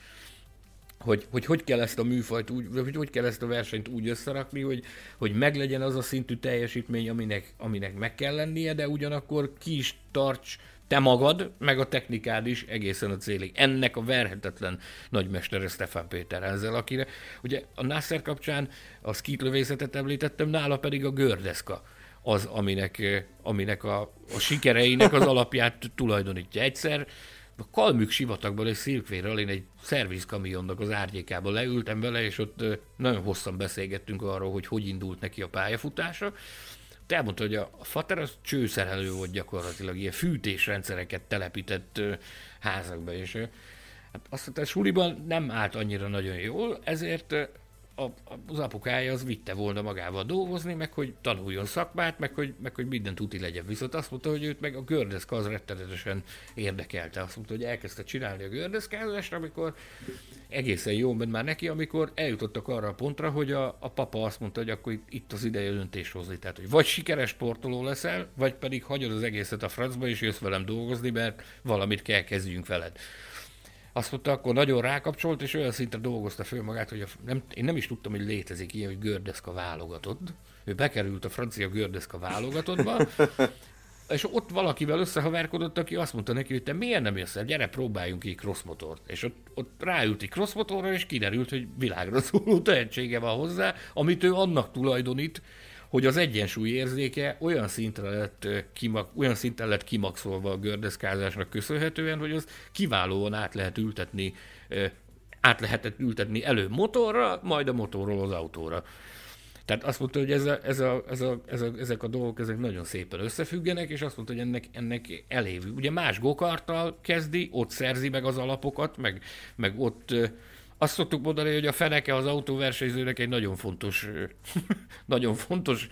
D: hogy, hogy hogy kell ezt a műfajt úgy, hogy hogy kell ezt a versenyt úgy összerakni, hogy, hogy meglegyen az a szintű teljesítmény, aminek, aminek meg kell lennie, de ugyanakkor ki is tarts te magad, meg a technikád is egészen a célig. Ennek a verhetetlen nagymestere Stefan Péter ezzel, akire ugye a Nasser kapcsán a skitlövészetet említettem, nála pedig a gördeszka az, aminek, aminek a, a sikereinek az alapját tulajdonítja. Egyszer a Kalmük sivatagban egy szilkvérrel én egy szervizkamionnak az árnyékába leültem vele, és ott nagyon hosszan beszélgettünk arról, hogy hogy indult neki a pályafutása, te elmondta, hogy a, Fater az csőszerelő volt gyakorlatilag, ilyen fűtésrendszereket telepített házakba, és hát azt mondta, suliban nem állt annyira nagyon jól, ezért a, az apukája az vitte volna magával dolgozni, meg hogy tanuljon szakmát, meg hogy, meg hogy minden tuti legyen. Viszont azt mondta, hogy őt meg a gördeszka az rettenetesen érdekelte. Azt mondta, hogy elkezdte csinálni a gördeszkázást, amikor egészen jó ment már neki, amikor eljutottak arra a pontra, hogy a, a papa azt mondta, hogy akkor itt az ideje döntés hozni. Tehát, hogy vagy sikeres sportoló leszel, vagy pedig hagyod az egészet a francba, és jössz velem dolgozni, mert valamit kell kezdjünk veled azt mondta, akkor nagyon rákapcsolt, és olyan szinten dolgozta föl magát, hogy a, nem, én nem is tudtam, hogy létezik ilyen, hogy gördeszka válogatott. Ő bekerült a francia gördeszka válogatottba, és ott valakivel összehaverkodott, aki azt mondta neki, hogy te miért nem jössz el, gyere, próbáljunk ki crossmotort. És ott, ott ráült egy crossmotorra, és kiderült, hogy világra szóló tehetsége van hozzá, amit ő annak tulajdonít, hogy az egyensúly érzéke olyan szintre lett, kimak, olyan szinten lett kimaxolva a gördeszkázásnak köszönhetően, hogy az kiválóan át lehet ültetni, át lehetett ültetni elő motorra, majd a motorról az autóra. Tehát azt mondta, hogy ez a, ez a, ez a, ez a, ezek a dolgok ezek nagyon szépen összefüggenek, és azt mondta, hogy ennek, ennek elévű. Ugye más gokarttal kezdi, ott szerzi meg az alapokat, meg, meg ott azt szoktuk mondani, hogy a feneke az autóversenyzőnek egy nagyon fontos, nagyon fontos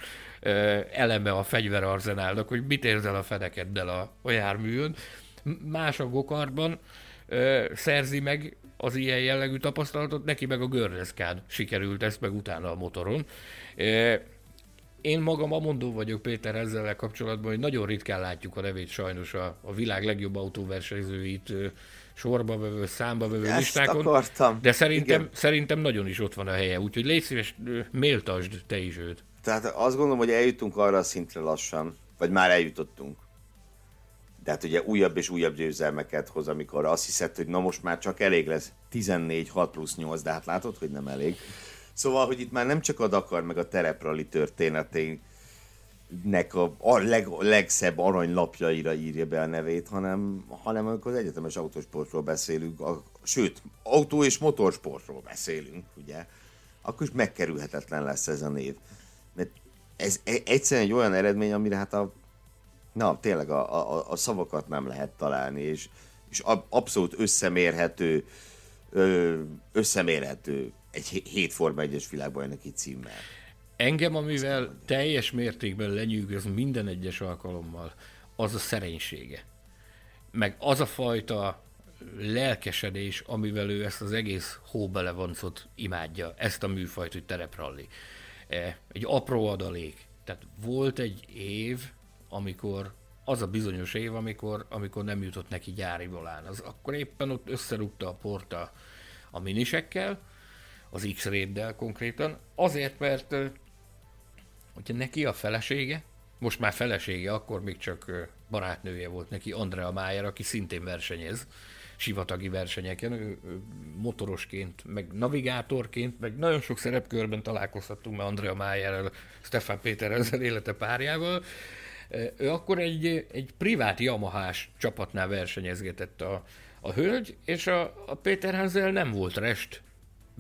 D: eleme a fegyverarzenálnak, hogy mit érzel a fenekeddel a, a járműön. Más a gokartban szerzi meg az ilyen jellegű tapasztalatot, neki meg a gördeszkán sikerült ezt, meg utána a motoron. Én magam amondó vagyok Péter ezzel kapcsolatban, hogy nagyon ritkán látjuk a nevét sajnos a, a világ legjobb autóversenyzőit sorba vevő, számba vevő
C: Ezt
D: listákon.
C: akartam.
D: De szerintem, szerintem nagyon is ott van a helye, úgyhogy légy szíves, méltasd te is őt.
C: Tehát azt gondolom, hogy eljutunk arra a szintre lassan, vagy már eljutottunk. De hát ugye újabb és újabb győzelmeket hoz, amikor azt hiszed, hogy na most már csak elég lesz 14, 6 plusz 8, de hát látod, hogy nem elég. Szóval, hogy itt már nem csak a Dakar meg a tereprali történetének a, a leg, legszebb aranylapjaira írja be a nevét, hanem, hanem amikor az egyetemes autósportról beszélünk, a, sőt, autó és motorsportról beszélünk, ugye, akkor is megkerülhetetlen lesz ez a név. Mert ez e- egyszerűen egy olyan eredmény, amire hát a na, tényleg a, a, a szavakat nem lehet találni, és, és abszolút összemérhető, összemérhető egy hét Forma 1-es világbajnoki címmel.
D: Engem, amivel teljes mértékben lenyűgöz minden egyes alkalommal, az a szerénysége. Meg az a fajta lelkesedés, amivel ő ezt az egész hóbelevancot imádja, ezt a műfajt, hogy terepralli. E, egy apró adalék. Tehát volt egy év, amikor az a bizonyos év, amikor, amikor nem jutott neki gyári volán. Az akkor éppen ott összerúgta a porta a minisekkel, az x réddel konkrétan, azért, mert hogyha neki a felesége, most már felesége, akkor még csak barátnője volt neki, Andrea Májer, aki szintén versenyez, sivatagi versenyeken, ő, ő motorosként, meg navigátorként, meg nagyon sok szerepkörben találkozhattunk már Andrea Májerrel, Stefan Péter ezzel élete párjával, ő akkor egy, egy privát Yamahás csapatnál versenyezgetett a, a hölgy, és a, a Péter Hansel nem volt rest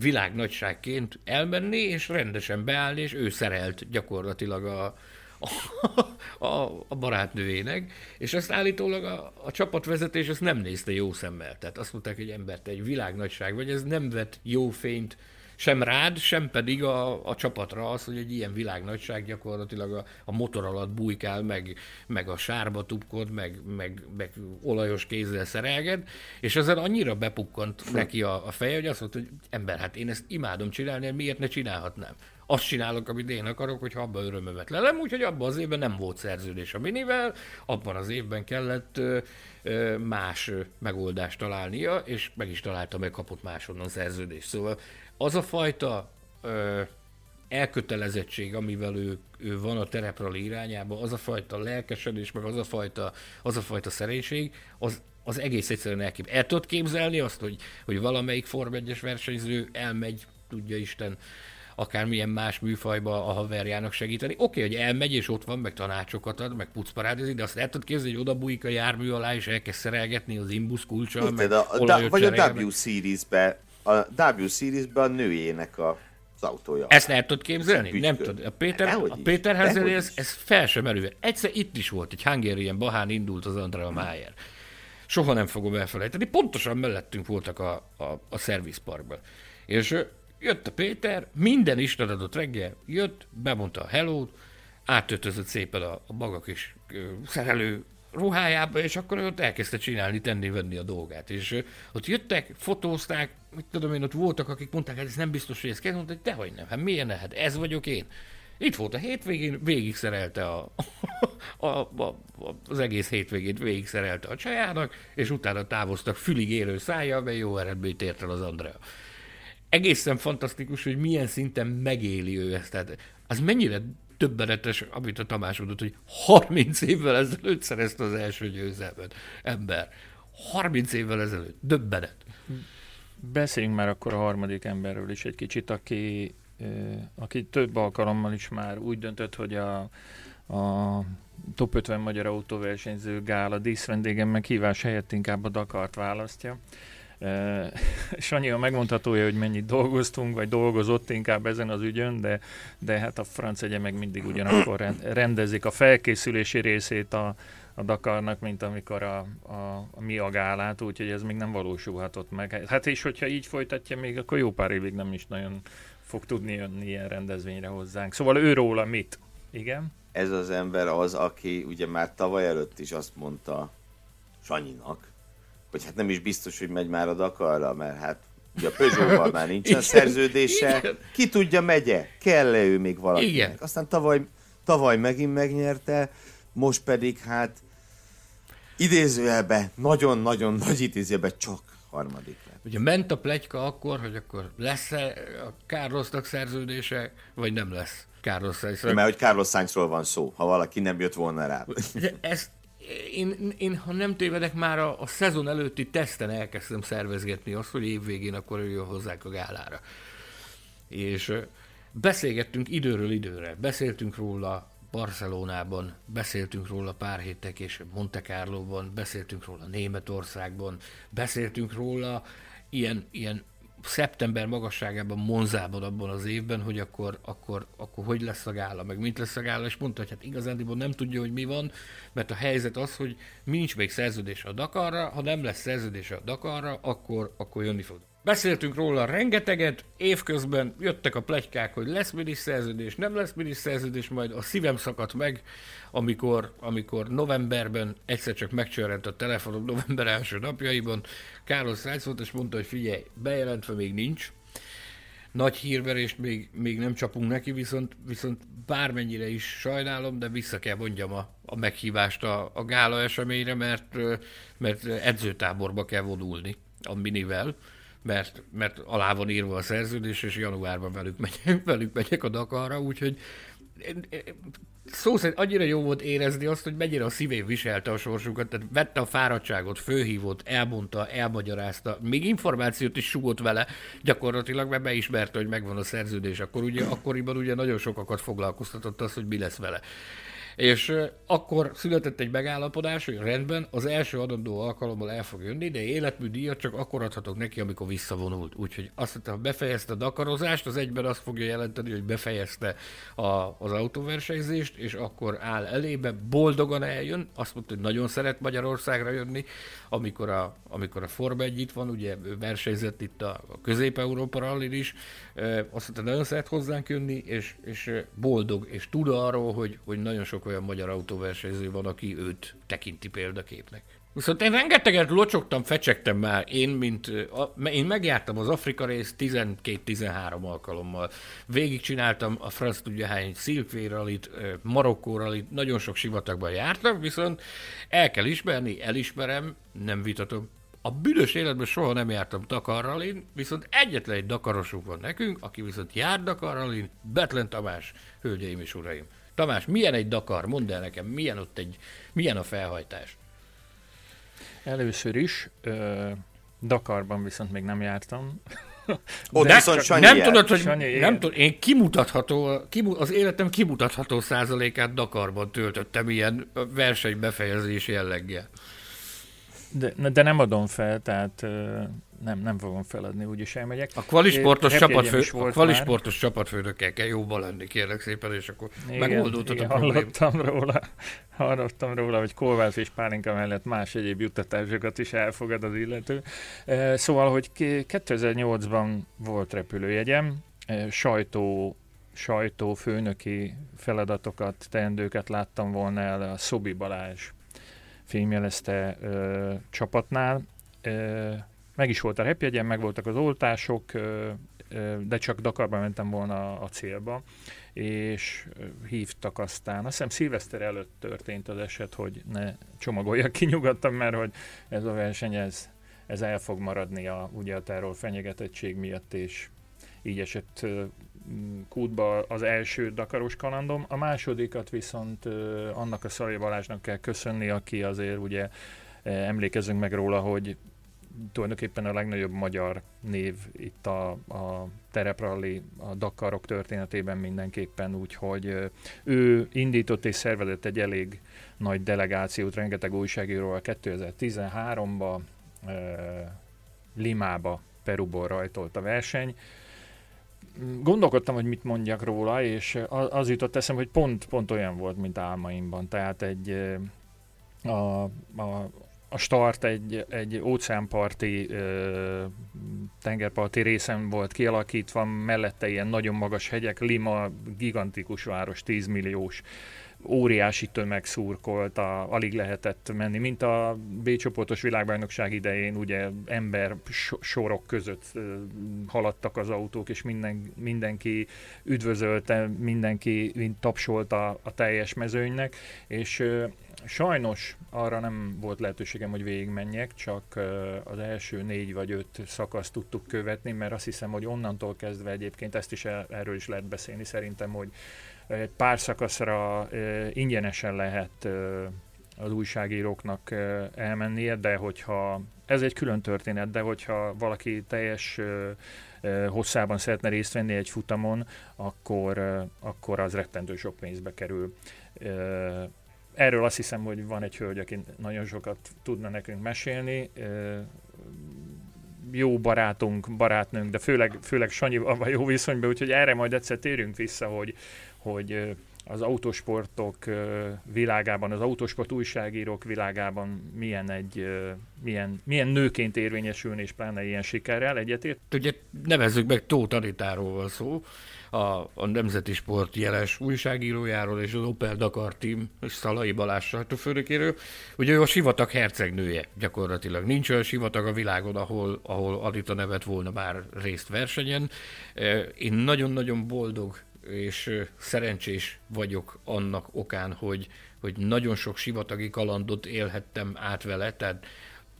D: világnagyságként elmenni, és rendesen beállni, és ő szerelt gyakorlatilag a, a, a, a barátnőjének, és ezt állítólag a, a csapatvezetés ezt nem nézte jó szemmel. Tehát azt mondták, hogy embert egy világnagyság vagy, ez nem vett jó fényt sem rád, sem pedig a, a csapatra az, hogy egy ilyen világnagyság gyakorlatilag a, a motor alatt bujkál, meg, meg a sárba tupkod, meg, meg, meg olajos kézzel szerelged, és ezzel annyira bepukkant neki a, a feje, hogy azt mondta, hogy ember, hát én ezt imádom csinálni, miért ne csinálhatnám? Azt csinálok, amit én akarok, hogy abban örömömet lelem, úgyhogy abban az évben nem volt szerződés a minivel, abban az évben kellett ö, ö, más megoldást találnia, és meg is találta, meg kapott máshonnan szerződést. Szóval az a fajta ö, elkötelezettség, amivel ő, ő van a tereprali irányába, az a fajta lelkesedés, meg az a fajta, az a fajta szerénység, az, az egész egyszerűen elkép. El tudod képzelni azt, hogy, hogy valamelyik Form 1 versenyző elmegy, tudja Isten, akármilyen más műfajba a haverjának segíteni. Oké, okay, hogy elmegy, és ott van, meg tanácsokat ad, meg pucparádizik, de azt el tudod képzelni, hogy oda bújik a jármű alá, és elkezd szerelgetni az imbusz kulcsal, meg
C: a, a, Vagy a W Series-be a W Series-ben a nőjének a az autója.
D: Ezt el tudod képzelni? Nem tudod. A Péter, a Péter Hazel, ez, ez fel sem merül. Egyszer itt is volt, egy Hungarian Bahán indult az Andrea Mayer. Soha nem fogom elfelejteni. Pontosan mellettünk voltak a, a, a szervizparkban. És jött a Péter, minden Isten adott reggel, jött, bemondta a hello átöltözött szépen a, a maga kis szerelő ruhájába, és akkor ott elkezdte csinálni, tenni, venni a dolgát. És ott jöttek, fotózták, mit tudom én, ott voltak, akik mondták, hát ez nem biztos, hogy ez kell, mondta, hogy dehogy nem, hát milyen hát ez vagyok én. Itt volt a hétvégén, végig szerelte a, a, a, a, az egész hétvégét végig szerelte a csajának, és utána távoztak fülig érő szája, mert jó eredményt ért el az Andrea. Egészen fantasztikus, hogy milyen szinten megéli ő ezt. Tehát az mennyire többenetes, amit a Tamás mondott, hogy 30 évvel ezelőtt szerezte az első győzelmet. Ember. 30 évvel ezelőtt. Döbbenet.
B: Beszéljünk már akkor a harmadik emberről is egy kicsit, aki aki több alkalommal is már úgy döntött, hogy a, a top 50 magyar autóversenyző gála díszvendégem meghívás helyett inkább a Dakart választja. Sanyi a megmondhatója, hogy mennyit dolgoztunk, vagy dolgozott inkább ezen az ügyön, de, de hát a franc egye meg mindig ugyanakkor rendezik a felkészülési részét a, a Dakarnak, mint amikor a, a, a mi a gálát, úgyhogy ez még nem valósulhatott meg. Hát és hogyha így folytatja még, akkor jó pár évig nem is nagyon fog tudni jönni ilyen rendezvényre hozzánk. Szóval ő róla mit? Igen?
C: Ez az ember az, aki ugye már tavaly előtt is azt mondta Sanyinak, hogy hát nem is biztos, hogy megy már a Dakarra, mert hát ugye a Peugeot-val már nincsen szerződése. Igen. Ki tudja, megye? Kell-e ő még valakinek? Igen. Aztán tavaly, tavaly megint megnyerte, most pedig hát idézőjelbe, nagyon-nagyon nagy idézőjelbe csak harmadik lett.
D: Ugye ment a plegyka akkor, hogy akkor lesz-e a Carlosnak szerződése, vagy nem lesz Carlos Sainz.
C: Mert hogy Carlos Sainzról van szó, ha valaki nem jött volna rá.
D: De ezt én, én, ha nem tévedek, már a, a szezon előtti teszten elkezdtem szervezgetni azt, hogy évvégén akkor jön hozzák a gálára. És beszélgettünk időről időre, beszéltünk róla Barcelonában, beszéltünk róla pár héttel később Monte Carlo-ban, beszéltünk róla Németországban, beszéltünk róla ilyen, ilyen szeptember magasságában, Monzában abban az évben, hogy akkor, akkor, akkor hogy lesz a gála, meg mint lesz a gála, és mondta, hogy hát igazándiból nem tudja, hogy mi van, mert a helyzet az, hogy nincs még szerződés a Dakarra, ha nem lesz szerződés a Dakarra, akkor, akkor jönni fog. Beszéltünk róla rengeteget, évközben jöttek a plegykák, hogy lesz szerződés, nem lesz szerződés, majd a szívem szakadt meg, amikor, amikor novemberben egyszer csak megcsörrent a telefonom november első napjaiban, Carlos Sainz volt, és mondta, hogy figyelj, bejelentve még nincs, nagy hírverést még, még nem csapunk neki, viszont, viszont bármennyire is sajnálom, de vissza kell mondjam a, a meghívást a, a gála eseményre, mert, mert edzőtáborba kell vonulni a minivel mert, mert alá van írva a szerződés, és januárban velük megyek, velük megyek a Dakarra, úgyhogy szó szerint annyira jó volt érezni azt, hogy mennyire a szívén viselte a sorsukat, tehát vette a fáradtságot, főhívott, elmondta, elmagyarázta, még információt is sugott vele, gyakorlatilag mert beismerte, hogy megvan a szerződés, akkor ugye, akkoriban ugye nagyon sokakat foglalkoztatott az, hogy mi lesz vele. És akkor született egy megállapodás, hogy rendben, az első adandó alkalommal el fog jönni, de életműdíjat csak akkor adhatok neki, amikor visszavonult. Úgyhogy azt mondta, ha befejezte a dakarozást, az egyben azt fogja jelenteni, hogy befejezte a, az autóversenyzést, és akkor áll elébe, boldogan eljön, azt mondta, hogy nagyon szeret Magyarországra jönni, amikor a, amikor a Forma 1 itt van, ugye ő versenyzett itt a, a Közép-Európa rallin is, azt mondta, nagyon szeret hozzánk jönni, és, és boldog, és tud arról, hogy, hogy nagyon sok olyan magyar autóversenyző van, aki őt tekinti példaképnek. Viszont én rengeteget locsogtam, fecsegtem már. Én, mint, a, én megjártam az Afrika részt 12-13 alkalommal. Végig csináltam a franc tudja hány szilkvéralit, Marokkó rallit, nagyon sok sivatagban jártam, viszont el kell ismerni, elismerem, nem vitatom, a büdös életben soha nem jártam Dakarralin, viszont egyetlen egy Dakarosunk van nekünk, aki viszont jár Dakarralin, Betlen Tamás, hölgyeim és uraim. Tamás, milyen egy Dakar? Mondd el nekem, milyen ott egy, milyen a felhajtás?
B: Először is, ö, Dakarban viszont még nem jártam.
C: Ott De viszont Sanyi
D: nem tudod, hogy Sanyi, nem tudod, én kimutatható, kimu, az életem kimutatható százalékát Dakarban töltöttem ilyen versenybefejezés jelleggel.
B: De, de nem adom fel, tehát nem, nem fogom feladni, úgyis elmegyek.
D: A kvalisportos, csapatfő, a kvalisportos csapatfőnökkel kell jóba lenni, kérlek szépen, és akkor igen, megoldódott igen, a
B: probléma. Hallottam róla, hallottam róla, hogy Kolvász és Pálinka mellett más egyéb juttatásokat is elfogad az illető. Szóval, hogy 2008-ban volt repülőjegyem, sajtó sajtó főnöki feladatokat, teendőket láttam volna el a Szobi Balázs fémjelezte ö, csapatnál. Ö, meg is volt a repjegyen, meg voltak az oltások, de csak Dakarba mentem volna a, célba, és hívtak aztán. Azt hiszem szilveszter előtt történt az eset, hogy ne csomagoljak ki nyugodtan, mert hogy ez a verseny, ez, ez el fog maradni a, ugye a terror fenyegetettség miatt, és így esett kútba az első Dakaros kalandom, a másodikat viszont annak a Szalai Balázsnak kell köszönni, aki azért ugye emlékezünk meg róla, hogy tulajdonképpen a legnagyobb magyar név itt a, a terepralli, a Dakarok történetében mindenképpen, úgyhogy ő indított és szervezett egy elég nagy delegációt, rengeteg újságíróval 2013-ba, Limába, Peruból rajtolt a verseny, gondolkodtam, hogy mit mondjak róla, és az jutott eszem, hogy pont, pont olyan volt, mint álmaimban. Tehát egy a, a, a start egy, egy óceánparti, ö, tengerparti részen volt kialakítva, mellette ilyen nagyon magas hegyek, Lima gigantikus város, 10 milliós óriási tömeg szurkolt, a, alig lehetett menni, mint a B csoportos világbajnokság idején, ugye ember sorok között haladtak az autók, és minden, mindenki üdvözölte, mindenki tapsolta a teljes mezőnynek, és Sajnos arra nem volt lehetőségem, hogy végigmenjek, csak az első négy vagy öt szakaszt tudtuk követni, mert azt hiszem, hogy onnantól kezdve egyébként ezt is erről is lehet beszélni szerintem, hogy egy pár szakaszra ingyenesen lehet az újságíróknak elmennie, de hogyha ez egy külön történet, de hogyha valaki teljes hosszában szeretne részt venni egy futamon, akkor, akkor az rettentő sok pénzbe kerül. Erről azt hiszem, hogy van egy hölgy, aki nagyon sokat tudna nekünk mesélni. Jó barátunk, barátnőnk, de főleg, főleg Sanyival van jó viszonyban, úgyhogy erre majd egyszer térünk vissza, hogy, hogy az autósportok világában, az autósport újságírók világában milyen egy milyen, milyen nőként érvényesülni, és pláne ilyen sikerrel egyetért.
D: Ugye nevezzük meg Tóth Anitáról van szó, a, a Nemzeti Sport jeles újságírójáról és az Opel Dakar Team és Szalai Balázs sajtófőnökéről. Ugye ő a sivatag hercegnője gyakorlatilag. Nincs olyan sivatag a világon, ahol, ahol Adita nevet volna már részt versenyen. Én nagyon-nagyon boldog és szerencsés vagyok annak okán, hogy, hogy nagyon sok sivatagi kalandot élhettem át vele, tehát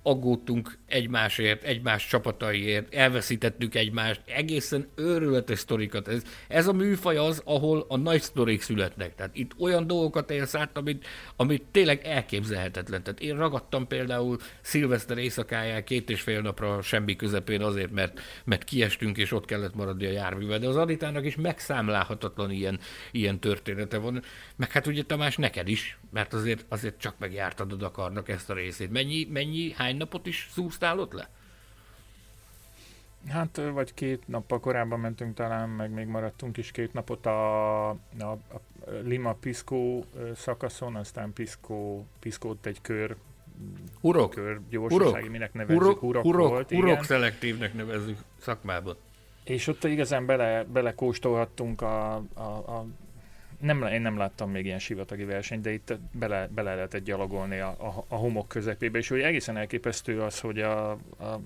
D: aggódtunk egymásért, egymás csapataiért, elveszítettük egymást, egészen őrületes sztorikat. Ez, ez a műfaj az, ahol a nagy sztorik születnek. Tehát itt olyan dolgokat élsz át, amit, amit tényleg elképzelhetetlen. Tehát én ragadtam például szilveszter éjszakáján két és fél napra semmi közepén azért, mert, mert kiestünk és ott kellett maradni a járművel. De az Aditának is megszámlálhatatlan ilyen, ilyen története van. Meg hát ugye Tamás neked is, mert azért, azért csak megjártad a Dakarnak ezt a részét. Mennyi, mennyi, hány napot is szúztál ott le?
B: Hát, vagy két nappal korábban mentünk talán, meg még maradtunk is két napot a, a, a Lima Pisco szakaszon, aztán Pisco, Pisco egy kör
D: Urok.
B: Kör gyorsasági, minek nevezzük,
D: urok,
B: urok,
D: urok
B: volt,
D: urok
B: igen.
D: szelektívnek nevezzük szakmában.
B: És ott igazán bele, belekóstolhattunk a, a, a nem, én nem láttam még ilyen sivatagi versenyt, de itt bele, bele lehetett gyalogolni a, a, a homok közepébe, és hogy egészen elképesztő az, hogy a, a,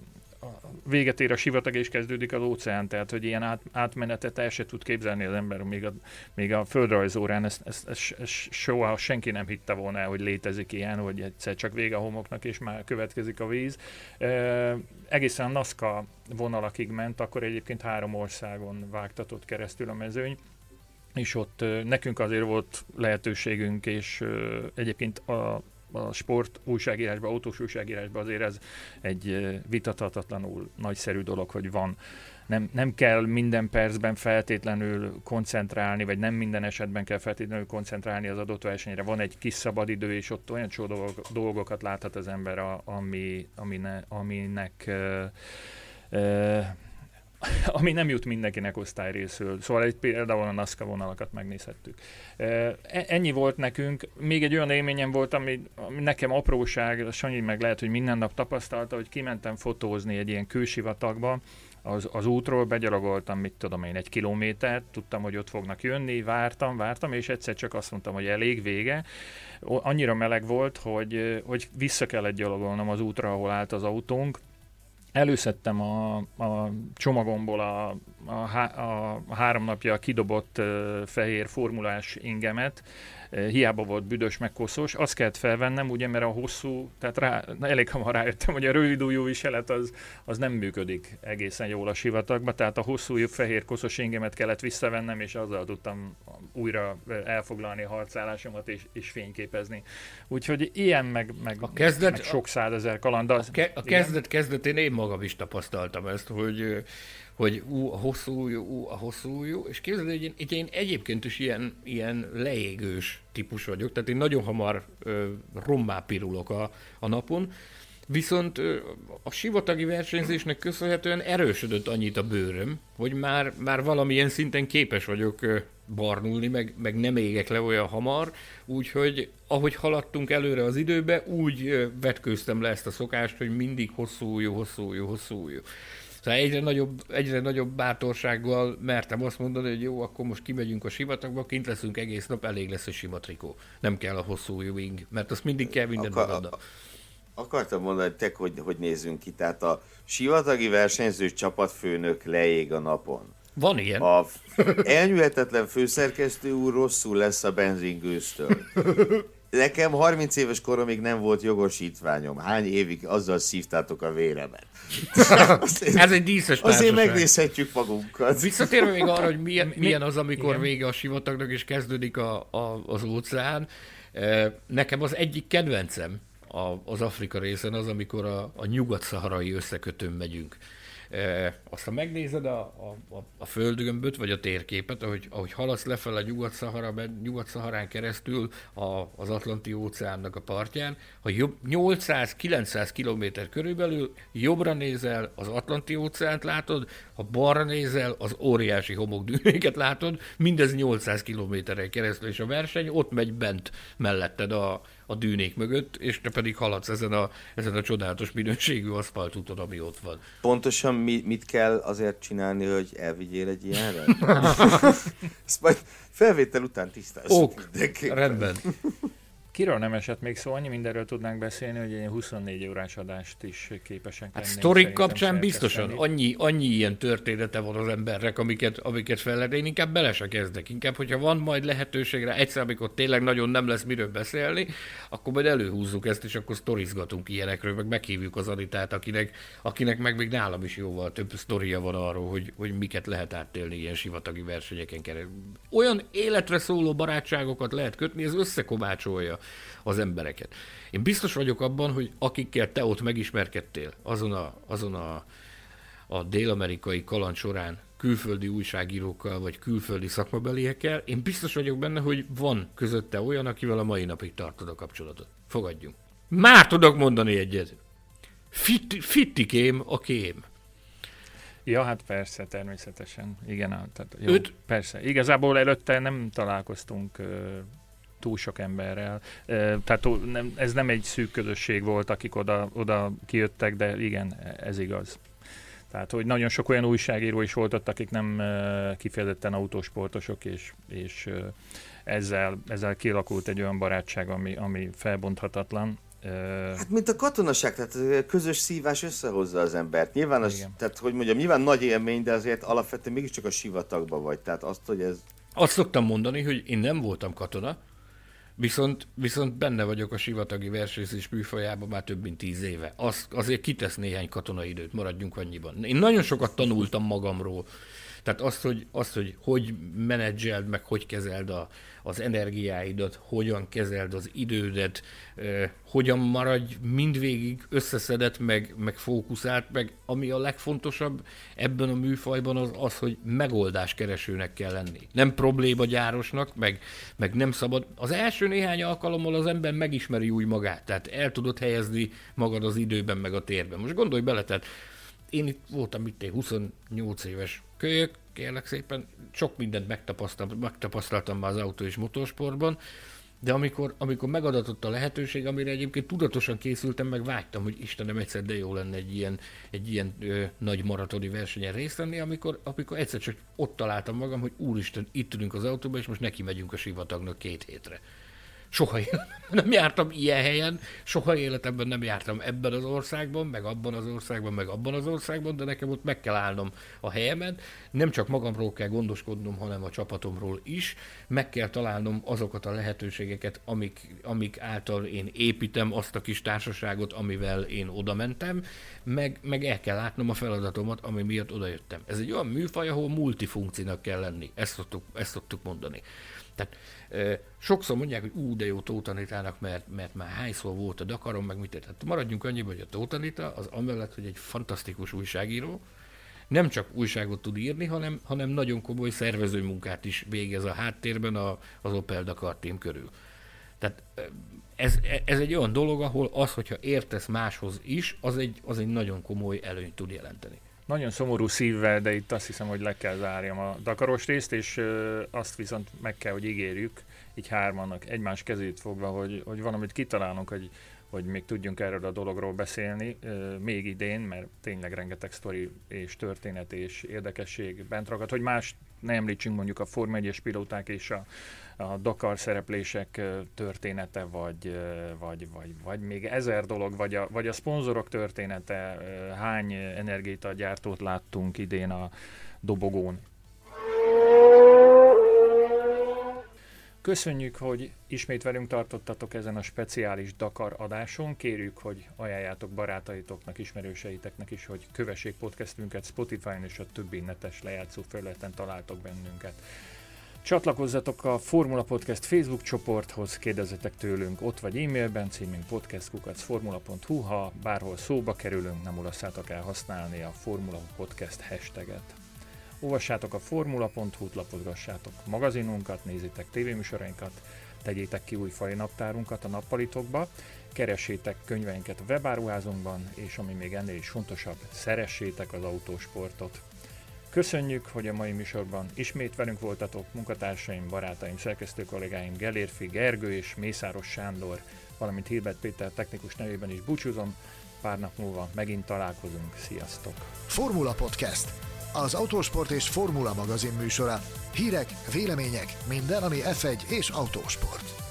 B: véget ér a sivatag és kezdődik az óceán, tehát hogy ilyen át, átmenetet el se tud képzelni az ember, még a, még a földrajzórán ezt, ezt, ezt, ezt soha senki nem hitte volna hogy létezik ilyen, hogy egyszer csak vége a homoknak és már következik a víz. E, egészen a NASCA vonalakig ment, akkor egyébként három országon vágtatott keresztül a mezőny, és ott nekünk azért volt lehetőségünk, és egyébként a, a sport újságírásban, autós újságírásban azért ez egy vitathatatlanul nagyszerű dolog, hogy van. Nem, nem kell minden percben feltétlenül koncentrálni, vagy nem minden esetben kell feltétlenül koncentrálni az adott versenyre. Van egy kis szabadidő, és ott olyan csó dolgokat láthat az ember, ami, amine, aminek uh, ami nem jut mindenkinek osztályrészül. Szóval egy például a NASCA vonalakat megnézhettük. E, ennyi volt nekünk. Még egy olyan élményem volt, ami, ami nekem apróság, Sanyi meg lehet, hogy minden nap tapasztalta, hogy kimentem fotózni egy ilyen kősivatagba, az, az útról begyalogoltam, mit tudom én, egy kilométert, tudtam, hogy ott fognak jönni, vártam, vártam, és egyszer csak azt mondtam, hogy elég vége. Annyira meleg volt, hogy, hogy vissza kellett gyalogolnom az útra, ahol állt az autónk, előszedtem a, a csomagomból a, a, a, a három napja kidobott uh, fehér formulás ingemet, hiába volt büdös meg koszos, azt kellett felvennem, ugye, mert a hosszú, tehát rá, elég hamar rájöttem, hogy a rövid ujjú viselet az, az nem működik egészen jól a sivatagba, tehát a hosszú fehér koszos ingemet kellett visszavennem, és azzal tudtam újra elfoglalni a harcállásomat és, és fényképezni. Úgyhogy ilyen meg, meg,
D: a kezdet,
B: meg sok százezer kaland. Az,
D: a, ke, a kezdet, kezdetén én magam is tapasztaltam ezt, hogy hogy ú, a hosszú ujjú, ú, a hosszú ujjú, és képzeld, hogy én, én egyébként is ilyen, ilyen leégős típus vagyok, tehát én nagyon hamar ö, rommá pirulok a, a napon, Viszont a sivatagi versenyzésnek köszönhetően erősödött annyit a bőröm, hogy már, már valamilyen szinten képes vagyok barnulni, meg, meg nem égek le olyan hamar, úgyhogy ahogy haladtunk előre az időbe, úgy vetkőztem le ezt a szokást, hogy mindig hosszú jó, hosszú jó, hosszú jó. Szóval egyre nagyobb, egyre nagyobb bátorsággal mertem azt mondani, hogy jó, akkor most kimegyünk a sivatagba, kint leszünk egész nap, elég lesz a sima trikó. Nem kell a hosszú wing, mert azt mindig kell minden Akar, magaddal.
C: Akartam mondani, hogy te hogy, hogy nézzünk ki. Tehát a sivatagi versenyző csapatfőnök leég a napon.
D: Van ilyen.
C: A elnyűhetetlen főszerkesztő úr rosszul lesz a benzingőztől. Nekem 30 éves koromig nem volt jogosítványom. Hány évig azzal szívtátok a véremet?
D: Ez egy díszes
C: Azért megnézhetjük magunkat.
D: Visszatérve még arra, hogy milyen, milyen az, amikor Igen. vége a sivatagnak és kezdődik a, a, az óceán. Eh, nekem az egyik kedvencem az Afrika részen az, amikor a, a nyugat-szaharai összekötőn megyünk. E, aztán megnézed a, a, a földgömböt, vagy a térképet, ahogy, ahogy haladsz lefelé Nyugat-Szahara, Nyugat-Szaharán keresztül a, az Atlanti óceánnak a partján, ha 800-900 km körülbelül jobbra nézel, az Atlanti óceánt látod, ha balra nézel, az óriási homokdűnéket látod, mindez 800 kilométeren keresztül, és a verseny ott megy bent melletted a, a dűnék mögött, és te pedig haladsz ezen a, ezen a csodálatos minőségű aszfaltúton, ami ott van.
C: Pontosan mi, mit kell azért csinálni, hogy elvigyél egy ilyenre? Ezt majd felvétel után tisztázzuk.
D: Ok, rendben.
B: Kiről nem esett még szó, annyi mindenről tudnánk beszélni, hogy egy 24 órás adást is képesek
D: hát sztorik kapcsán biztosan annyi, annyi ilyen története van az embernek, amiket, amiket fel lehet. Én inkább bele se kezdek. Inkább, hogyha van majd lehetőségre egyszer, amikor tényleg nagyon nem lesz miről beszélni, akkor majd előhúzzuk ezt, és akkor sztorizgatunk ilyenekről, meg meghívjuk az Anitát, akinek, akinek meg még nálam is jóval több sztoria van arról, hogy, hogy miket lehet áttélni ilyen sivatagi versenyeken keresztül. Olyan életre szóló barátságokat lehet kötni, ez összekovácsolja az embereket. Én biztos vagyok abban, hogy akikkel te ott megismerkedtél azon a, azon a, a dél-amerikai kaland során külföldi újságírókkal, vagy külföldi szakmabeliekkel, én biztos vagyok benne, hogy van közötte olyan, akivel a mai napig tartod a kapcsolatot. Fogadjunk. Már tudok mondani egyet. Fit, fittikém a kém.
B: Ja, hát persze, természetesen. Igen, tehát jó, Öt... persze. Igazából előtte nem találkoztunk túl sok emberrel. Tehát ez nem egy szűk közösség volt, akik oda, oda kijöttek, de igen, ez igaz. Tehát, hogy nagyon sok olyan újságíró is volt ott, akik nem kifejezetten autósportosok, és, és ezzel, ezzel kialakult egy olyan barátság, ami, ami felbonthatatlan.
C: Hát, mint a katonaság, tehát közös szívás összehozza az embert. Nyilván, az, tehát, hogy mondjam, nyilván nagy élmény, de azért alapvetően mégiscsak a sivatagban vagy. Tehát azt, hogy ez...
D: Azt szoktam mondani, hogy én nem voltam katona, Viszont, viszont benne vagyok a sivatagi versenyzés műfajában már több mint tíz éve. Az, azért kitesz néhány katonai időt, maradjunk annyiban. Én nagyon sokat tanultam magamról. Tehát azt, hogy, azt, hogy, hogy menedzseld, meg hogy kezeld a, az energiáidat, hogyan kezeld az idődet, hogyan maradj mindvégig összeszedett, meg, meg fókuszált, meg ami a legfontosabb ebben a műfajban az az, hogy megoldáskeresőnek kell lenni. Nem problémagyárosnak, meg, meg nem szabad. Az első néhány alkalommal az ember megismeri úgy magát, tehát el tudod helyezni magad az időben, meg a térben. Most gondolj bele, tehát én itt voltam itt egy 28 éves kölyök, kérlek szépen, sok mindent megtapasztaltam, megtapasztaltam már az autó és motorsportban, de amikor, amikor megadatott a lehetőség, amire egyébként tudatosan készültem, meg vágytam, hogy Istenem, egyszer de jó lenne egy ilyen, egy ilyen ö, nagy maratoni versenyen részt venni, amikor, amikor egyszer csak ott találtam magam, hogy úristen, itt ülünk az autóban, és most neki megyünk a sivatagnak két hétre. Soha életemben nem jártam ilyen helyen, soha életemben nem jártam ebben az országban, meg abban az országban, meg abban az országban, de nekem ott meg kell állnom a helyemet. Nem csak magamról kell gondoskodnom, hanem a csapatomról is. Meg kell találnom azokat a lehetőségeket, amik, amik által én építem azt a kis társaságot, amivel én oda mentem, meg, meg el kell látnom a feladatomat, ami miatt odajöttem. Ez egy olyan műfaj, ahol multifunkcinak kell lenni. Ezt szoktuk, ezt szoktuk mondani. Tehát sokszor mondják, hogy ú, de jó tótanítának, mert, mert már hányszor volt a Dakaron, meg mit. Tehát maradjunk annyiban, hogy a tótanita az amellett, hogy egy fantasztikus újságíró, nem csak újságot tud írni, hanem, hanem nagyon komoly szervező munkát is végez a háttérben a, az Opel Dakar team körül. Tehát ez, ez egy olyan dolog, ahol az, hogyha értesz máshoz is, az egy, az egy nagyon komoly előnyt tud jelenteni.
B: Nagyon szomorú szívvel, de itt azt hiszem, hogy le kell zárjam a Dakaros részt, és azt viszont meg kell, hogy ígérjük, így hármanak egymás kezét fogva, hogy, hogy valamit kitalálunk, hogy, hogy még tudjunk erről a dologról beszélni, még idén, mert tényleg rengeteg sztori és történet és érdekesség bent ragad, hogy más ne említsünk mondjuk a Form 1 pilóták és a, a Dakar szereplések története, vagy, vagy, vagy, vagy még ezer dolog, vagy a, vagy a szponzorok története, hány energiagyártót láttunk idén a dobogón. Köszönjük, hogy ismét velünk tartottatok ezen a speciális Dakar adáson. Kérjük, hogy ajánljátok barátaitoknak, ismerőseiteknek is, hogy kövessék podcastünket Spotify-on és a többi netes lejátszó felületen találtok bennünket. Csatlakozzatok a Formula Podcast Facebook csoporthoz, kérdezzetek tőlünk ott vagy e-mailben, címünk podcastkukacformula.hu, ha bárhol szóba kerülünk, nem olasszátok el használni a Formula Podcast hashtaget. Olvassátok a formula.hu-t, lapozgassátok magazinunkat, nézzétek tévéműsorainkat, tegyétek ki új fai naptárunkat a nappalitokba, keressétek könyveinket webáruházunkban, és ami még ennél is fontosabb, szeressétek az autósportot. Köszönjük, hogy a mai műsorban ismét velünk voltatok, munkatársaim, barátaim, szerkesztő kollégáim Gelérfi Gergő és Mészáros Sándor, valamint Hilbert Péter technikus nevében is búcsúzom. Pár nap múlva megint találkozunk. Sziasztok!
A: Formula Podcast az Autósport és Formula magazin műsora. Hírek, vélemények, minden, ami F1 és autósport.